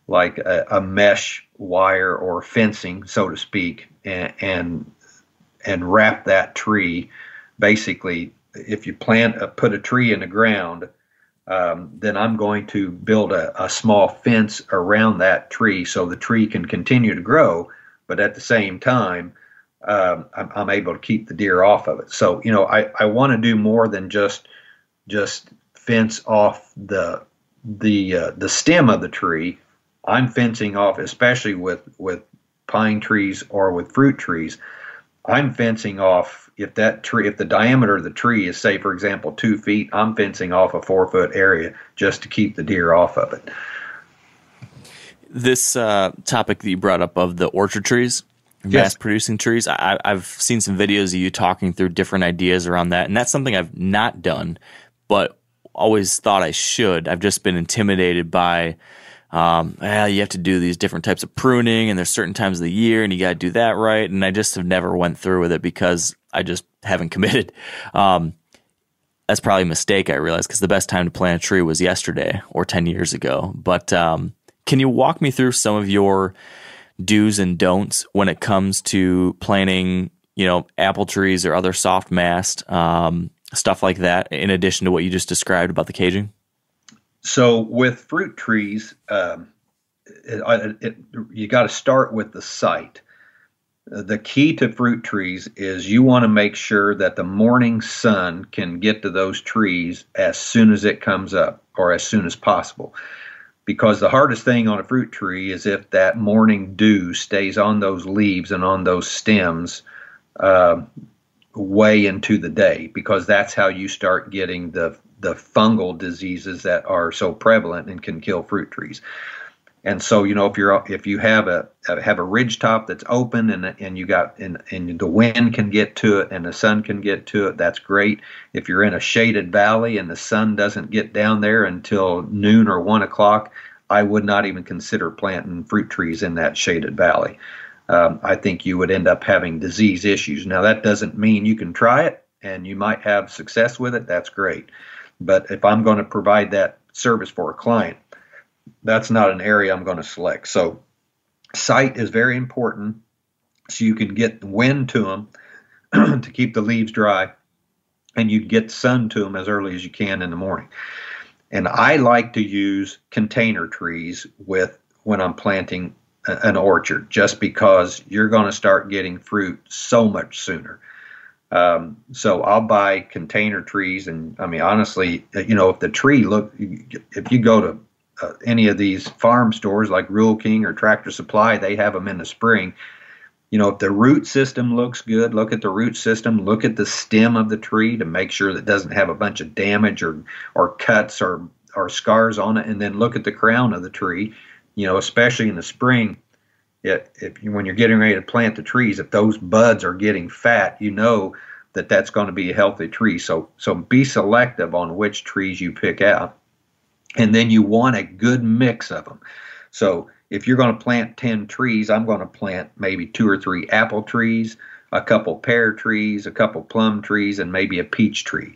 like a, a, mesh wire or fencing, so to speak, and and, and wrap that tree. Basically, if you plant a, put a tree in the ground, um, then I'm going to build a, a small fence around that tree so the tree can continue to grow, but at the same time, um, I'm, I'm, able to keep the deer off of it. So you know, I, I want to do more than just just fence off the the uh, the stem of the tree. I'm fencing off, especially with with pine trees or with fruit trees. I'm fencing off if that tree, if the diameter of the tree is, say, for example, two feet, I'm fencing off a four foot area just to keep the deer off of it. This uh, topic that you brought up of the orchard trees, mast yes. producing trees, I, I've seen some videos of you talking through different ideas around that, and that's something I've not done, but always thought I should. I've just been intimidated by um, well, you have to do these different types of pruning and there's certain times of the year and you got to do that right. And I just have never went through with it because I just haven't committed. Um, that's probably a mistake I realized because the best time to plant a tree was yesterday or 10 years ago. But um, can you walk me through some of your do's and don'ts when it comes to planting, you know, apple trees or other soft mast, um, stuff like that, in addition to what you just described about the caging? So with fruit trees, um, it, it, you got to start with the site. The key to fruit trees is you want to make sure that the morning sun can get to those trees as soon as it comes up or as soon as possible. Because the hardest thing on a fruit tree is if that morning dew stays on those leaves and on those stems uh, way into the day, because that's how you start getting the the fungal diseases that are so prevalent and can kill fruit trees. And so, you know, if you're if you have a have a ridge top that's open and and you got and and the wind can get to it and the sun can get to it, that's great. If you're in a shaded valley and the sun doesn't get down there until noon or one o'clock, I would not even consider planting fruit trees in that shaded valley. Um, I think you would end up having disease issues. Now that doesn't mean you can try it and you might have success with it. That's great. But if I'm going to provide that service for a client, that's not an area I'm going to select. So, site is very important so you can get wind to them to keep the leaves dry and you get sun to them as early as you can in the morning. And I like to use container trees with when I'm planting an orchard just because you're going to start getting fruit so much sooner. Um, so I'll buy container trees, and I mean honestly, you know, if the tree look, if you go to uh, any of these farm stores like Rural King or Tractor Supply, they have them in the spring. You know, if the root system looks good, look at the root system, look at the stem of the tree to make sure that doesn't have a bunch of damage or or cuts or or scars on it, and then look at the crown of the tree. You know, especially in the spring, it, if you, when you're getting ready to plant the trees, if those buds are getting fat, you know that that's going to be a healthy tree. So so be selective on which trees you pick out, and then you want a good mix of them. So if you're going to plant 10 trees, I'm going to plant maybe two or three apple trees, a couple pear trees, a couple plum trees, and maybe a peach tree.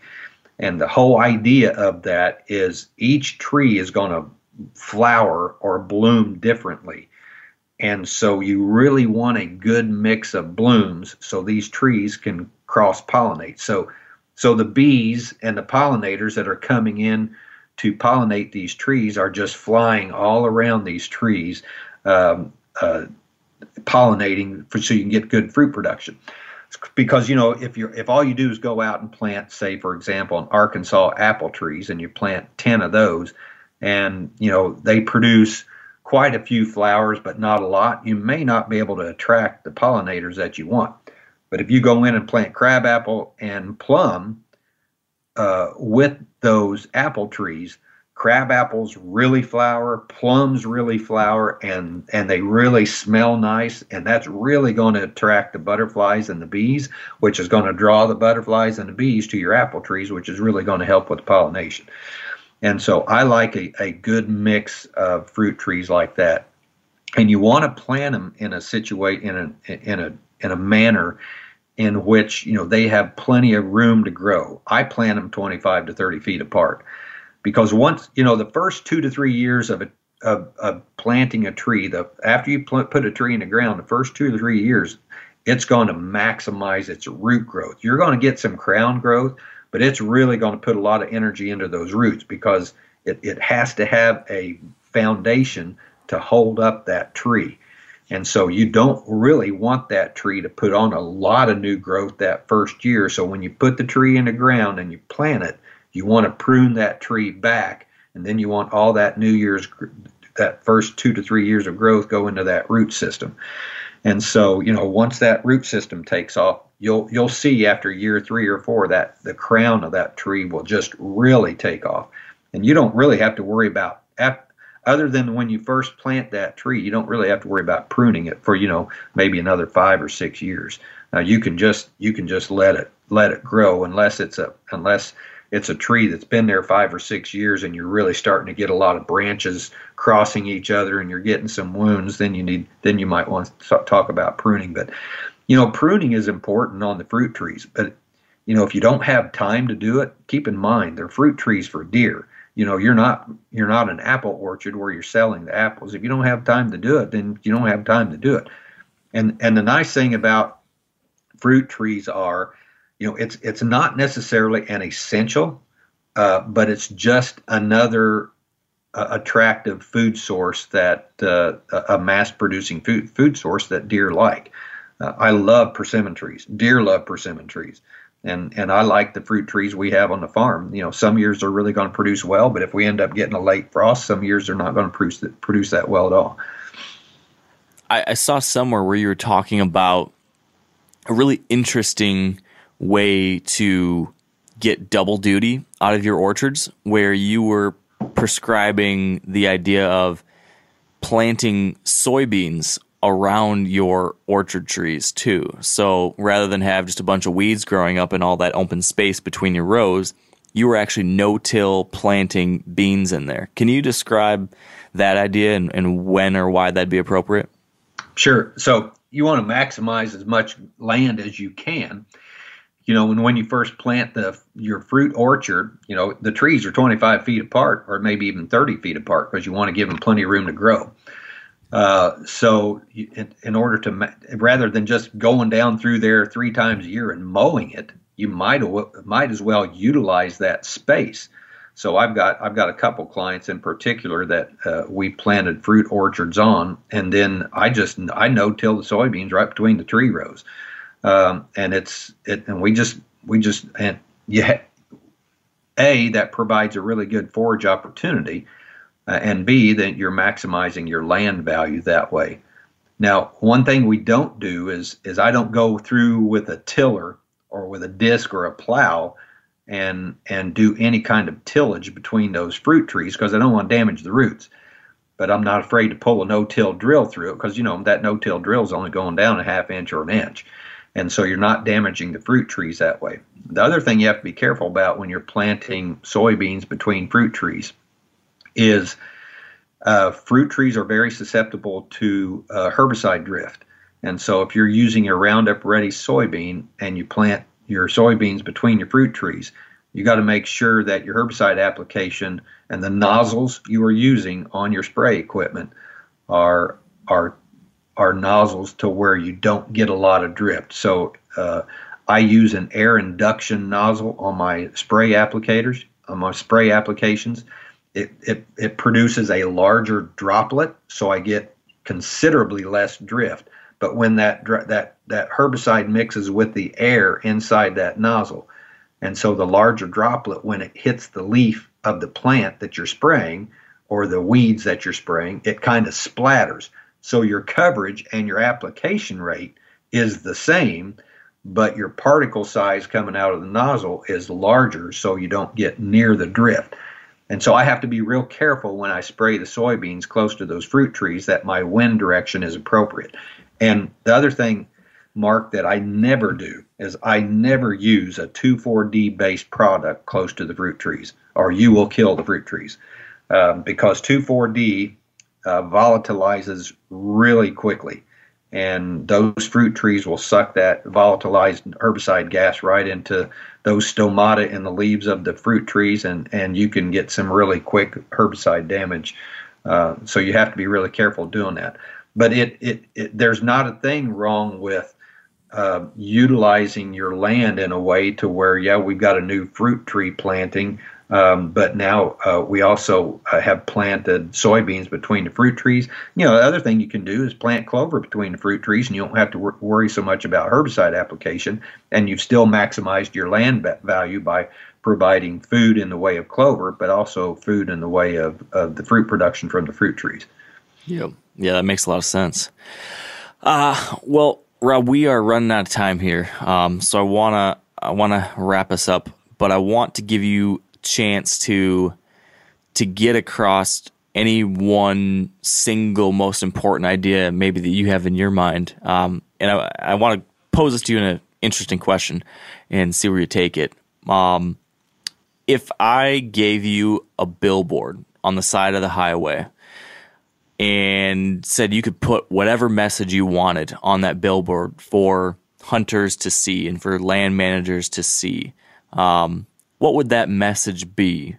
And the whole idea of that is each tree is going to flower or bloom differently. And so you really want a good mix of blooms so these trees can cross pollinate. So so the bees and the pollinators that are coming in to pollinate these trees are just flying all around these trees, um, uh, pollinating for, so you can get good fruit production. Because you know if you if all you do is go out and plant, say for example, in Arkansas apple trees, and you plant ten of those, and you know they produce quite a few flowers, but not a lot, you may not be able to attract the pollinators that you want. But if you go in and plant crabapple and plum uh, with those apple trees, crab apples really flower, plums really flower, and and they really smell nice, and that's really going to attract the butterflies and the bees, which is going to draw the butterflies and the bees to your apple trees, which is really going to help with pollination. And so I like a, a good mix of fruit trees like that. And you want to plant them in a situate in a in a in a manner in which you know they have plenty of room to grow. I plant them 25 to 30 feet apart because once you know the first two to three years of a of, of planting a tree, the after you pl- put a tree in the ground, the first two to three years, it's going to maximize its root growth. You're going to get some crown growth, but it's really going to put a lot of energy into those roots because it, it has to have a foundation to hold up that tree. And so you don't really want that tree to put on a lot of new growth that first year. So when you put the tree in the ground and you plant it, you want to prune that tree back, and then you want all that New Year's, that first two to three years of growth go into that root system. And so, you know, once that root system takes off, you'll you'll see after year three or four that the crown of that tree will just really take off, and you don't really have to worry about other than when you first plant that tree, you don't really have to worry about pruning it for you know maybe another five or six years. Now you can just you can just let it let it grow unless it's a unless it's a tree that's been there five or six years and you're really starting to get a lot of branches crossing each other and you're getting some wounds then you need then you might want to talk about pruning but you know pruning is important on the fruit trees but you know if you don't have time to do it keep in mind they're fruit trees for deer. You know you're not you're not an apple orchard where you're selling the apples. If you don't have time to do it then you don't have time to do it. And and the nice thing about fruit trees are you know it's it's not necessarily an essential uh, but it's just another uh, attractive food source that uh, a mass producing food food source that deer like uh, i love persimmon trees deer love persimmon trees and and I like the fruit trees we have on the farm. You know, some years they're really going to produce well, but if we end up getting a late frost, some years they're not going to produce that, produce that well at all. I, I saw somewhere where you were talking about a really interesting way to get double duty out of your orchards, where you were prescribing the idea of planting soybeans around your orchard trees too. So rather than have just a bunch of weeds growing up in all that open space between your rows, you were actually no till planting beans in there. Can you describe that idea and, and when or why that'd be appropriate? Sure. So you want to maximize as much land as you can. You know, when when you first plant the your fruit orchard, you know the trees are 25 feet apart, or maybe even 30 feet apart, because you want to give them plenty of room to grow. Uh, so, in, in, order to rather than just going down through there three times a year and mowing it, you might might as well utilize that space. So I've got I've got a couple clients in particular that uh, we planted fruit orchards on, and then I just I no till the soybeans right between the tree rows, um, and it's it and we just we just and yeah, a that provides a really good forage opportunity uh, and B, that you're maximizing your land value that way. Now, one thing we don't do is is I don't go through with a tiller or with a disc or a plow and and do any kind of tillage between those fruit trees because I don't want to damage the roots. But I'm not afraid to pull a no-till drill through it because you know that no-till drill is only going down a half inch or an inch, and so you're not damaging the fruit trees that way. The other thing you have to be careful about when you're planting soybeans between fruit trees is uh, fruit trees are very susceptible to uh, herbicide drift. And so if you're using your Roundup Ready soybean and you plant your soybeans between your fruit trees, you got to make sure that your herbicide application and the nozzles you are using on your spray equipment are are are nozzles to where you don't get a lot of drift. So uh, I use an air induction nozzle on my spray applicators, on my spray applications, it, it, it produces a larger droplet, so I get considerably less drift. But when that that that herbicide mixes with the air inside that nozzle, and so the larger droplet, when it hits the leaf of the plant that you're spraying or the weeds that you're spraying, it kind of splatters. So your coverage and your application rate is the same, but your particle size coming out of the nozzle is larger, so you don't get near the drift. And so I have to be real careful when I spray the soybeans close to those fruit trees that my wind direction is appropriate. And the other thing, Mark, that I never do is I never use a 2,4-D based product close to the fruit trees, or you will kill the fruit trees. Um, because 2,4-D uh, volatilizes really quickly and those fruit trees will suck that volatilized herbicide gas right into those stomata in the leaves of the fruit trees and and you can get some really quick herbicide damage Uh, so you have to be really careful doing that. But it, it, it there's not a thing wrong with uh, utilizing your land in a way to where, yeah, we've got a new fruit tree planting, um, but now uh, we also uh, have planted soybeans between the fruit trees. You know, the other thing you can do is plant clover between the fruit trees, and you don't have to wor- worry so much about herbicide application, and you've still maximized your land value by providing food in the way of clover, but also food in the way of, of the fruit production from the fruit trees. Yep. Yeah, that makes a lot of sense. Uh, well, Rob, we are running out of time here, um, so I wanna I wanna wrap us up, but I want to give you chance to to get across any one single most important idea maybe that you have in your mind. Um, and I, I want to pose this to you in an interesting question and see where you take it. Um, if I gave you a billboard on the side of the highway and said you could put whatever message you wanted on that billboard for hunters to see and for land managers to see, um, what would that message be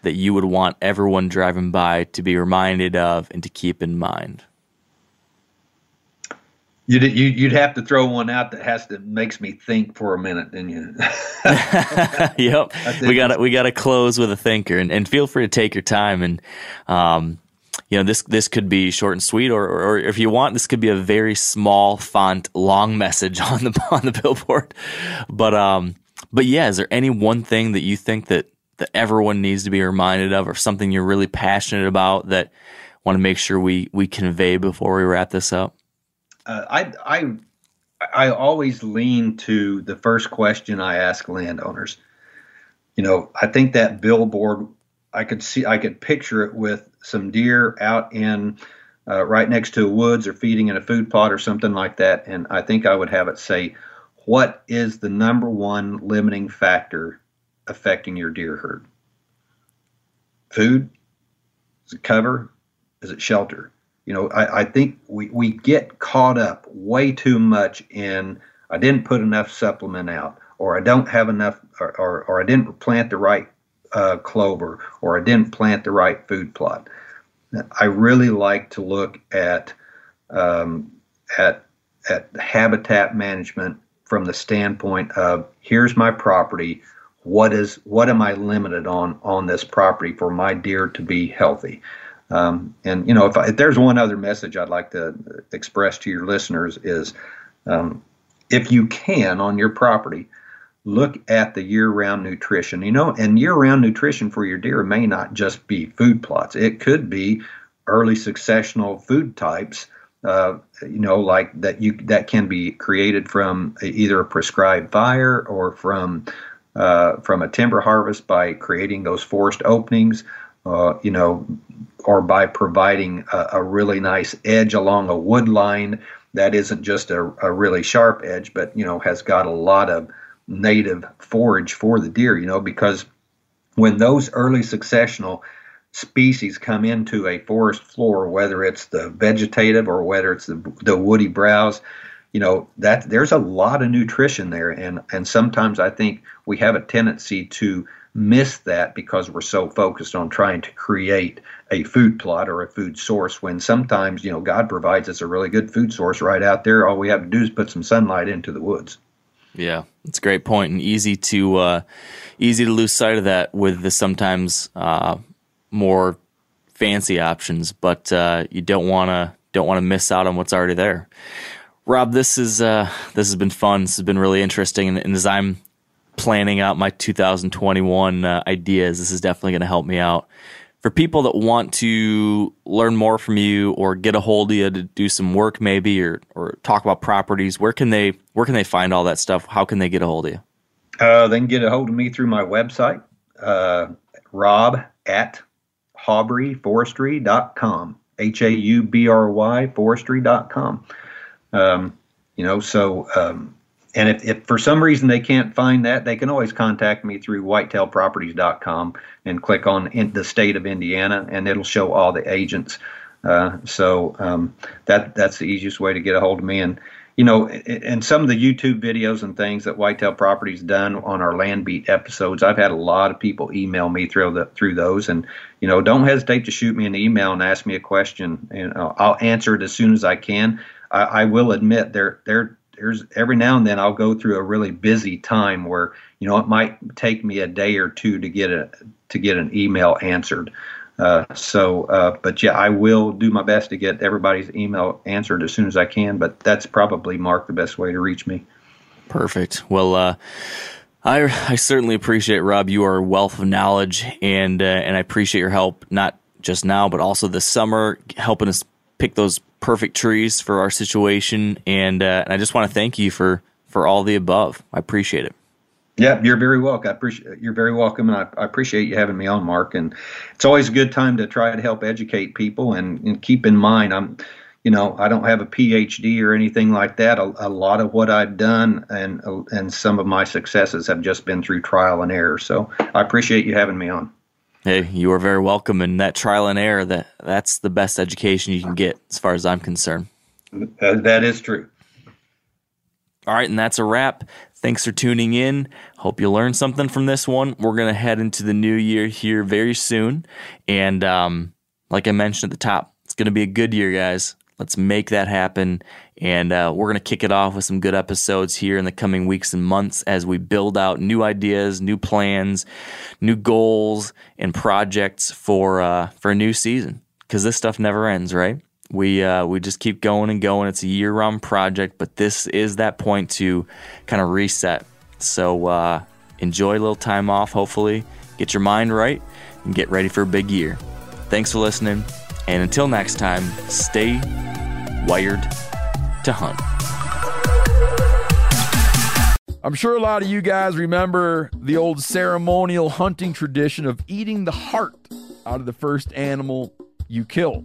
that you would want everyone driving by to be reminded of and to keep in mind? You'd, you'd have to throw one out that has to makes me think for a minute, then you. yep, we got we got to close with a thinker, and, and feel free to take your time. And um, you know this this could be short and sweet, or, or if you want, this could be a very small font, long message on the on the billboard. But um, but yeah, is there any one thing that you think that that everyone needs to be reminded of, or something you're really passionate about that want to make sure we we convey before we wrap this up? Uh, I I I always lean to the first question I ask landowners. You know, I think that billboard, I could see, I could picture it with some deer out in uh, right next to a woods or feeding in a food plot or something like that, and I think I would have it say, "What is the number one limiting factor affecting your deer herd? Food? Is it cover? Is it shelter?" you know, I, I think we, we get caught up way too much in I didn't put enough supplement out, or I don't have enough, or, or, or I didn't plant the right uh, clover, or I didn't plant the right food plot. I really like to look at um, at at habitat management from the standpoint of here's my property. What is what am I limited on on this property for my deer to be healthy? Um, and you know, if, I, if, there's one other message I'd like to express to your listeners is, um, if you can on your property, look at the year-round nutrition. You know, and year-round nutrition for your deer may not just be food plots. It could be early successional food types. Uh, you know, like that you that can be created from either a prescribed fire or from uh, from a timber harvest by creating those forest openings. Uh, you know, or by providing a, a, really nice edge along a wood line that isn't just a, a, really sharp edge, but you know has got a lot of native forage for the deer. You know because when those early successional species come into a forest floor, whether it's the vegetative or whether it's the, the woody browse, you know that there's a lot of nutrition there, and and sometimes I think we have a tendency to miss that because we're so focused on trying to create a food plot or a food source when sometimes you know god provides us a really good food source right out there. All we have to do is put some sunlight into the woods. Yeah it's a great point and easy to uh, easy to lose sight of that with the sometimes uh, more fancy options but uh, you don't want to don't want to miss out on what's already there rob this is uh, this has been fun this has been really interesting and, and as i'm planning out my 2021 uh, ideas, this is definitely going to help me out. For people that want to learn more from you or get a hold of you to do some work maybe or, or talk about properties, where can they where can they find all that stuff? How can they get a hold of you? Uh, they can get a hold of me through my website, uh, rob at haubryforestry.com, H A U B R Y forestry.com. Um, you know, so um, and if, if, for some reason they can't find that, they can always contact me through whitetailproperties.com and click on the state of Indiana, and it'll show all the agents. Uh, so um, that that's the easiest way to get a hold of me. And you know, and some of the YouTube videos and things that Whitetail Properties done on our land beat episodes, I've had a lot of people email me through the through those, and you know, don't hesitate to shoot me an email and ask me a question, and uh, I'll answer it as soon as I can. I, I will admit there there there's every now and then I'll go through a really busy time where you know it might take me a day or two to get a to get an email answered. Uh, so, uh, but yeah, I will do my best to get everybody's email answered as soon as I can. But that's probably Mark the best way to reach me. Perfect. Well, uh, I I certainly appreciate Rob. You are a wealth of knowledge, and uh, and I appreciate your help not just now, but also this summer, helping us pick those perfect trees for our situation. And, uh, and I just want to thank you for for all the above. I appreciate it. Yeah, you're very welcome. I appreciate you're very welcome, and I, I, appreciate you having me on, Mark. And it's always a good time to try to help educate people. And, and keep in mind, I'm, you know, I don't have a PhD or anything like that. A, a, lot of what I've done and and some of my successes have just been through trial and error. So I appreciate you having me on. Hey, you are very welcome. And that trial and error that that's the best education you can get, as far as I'm concerned. That is true. All right, and that's a wrap. Thanks for tuning in. Hope you learned something from this one. We're going to head into the new year here very soon. And um, like I mentioned at the top, it's going to be a good year, guys. Let's make that happen. And uh, we're going to kick it off with some good episodes here in the coming weeks and months as we build out new ideas, new plans, new goals, and projects for uh, for a new season. Because this stuff never ends, right? We uh, we just keep going and going. It's a year round project, but this is that point to kind of reset. So uh, enjoy a little time off. Hopefully, get your mind right and get ready for a big year. Thanks for listening, and until next time, stay wired to hunt. I'm sure a lot of you guys remember the old ceremonial hunting tradition of eating the heart out of the first animal you kill.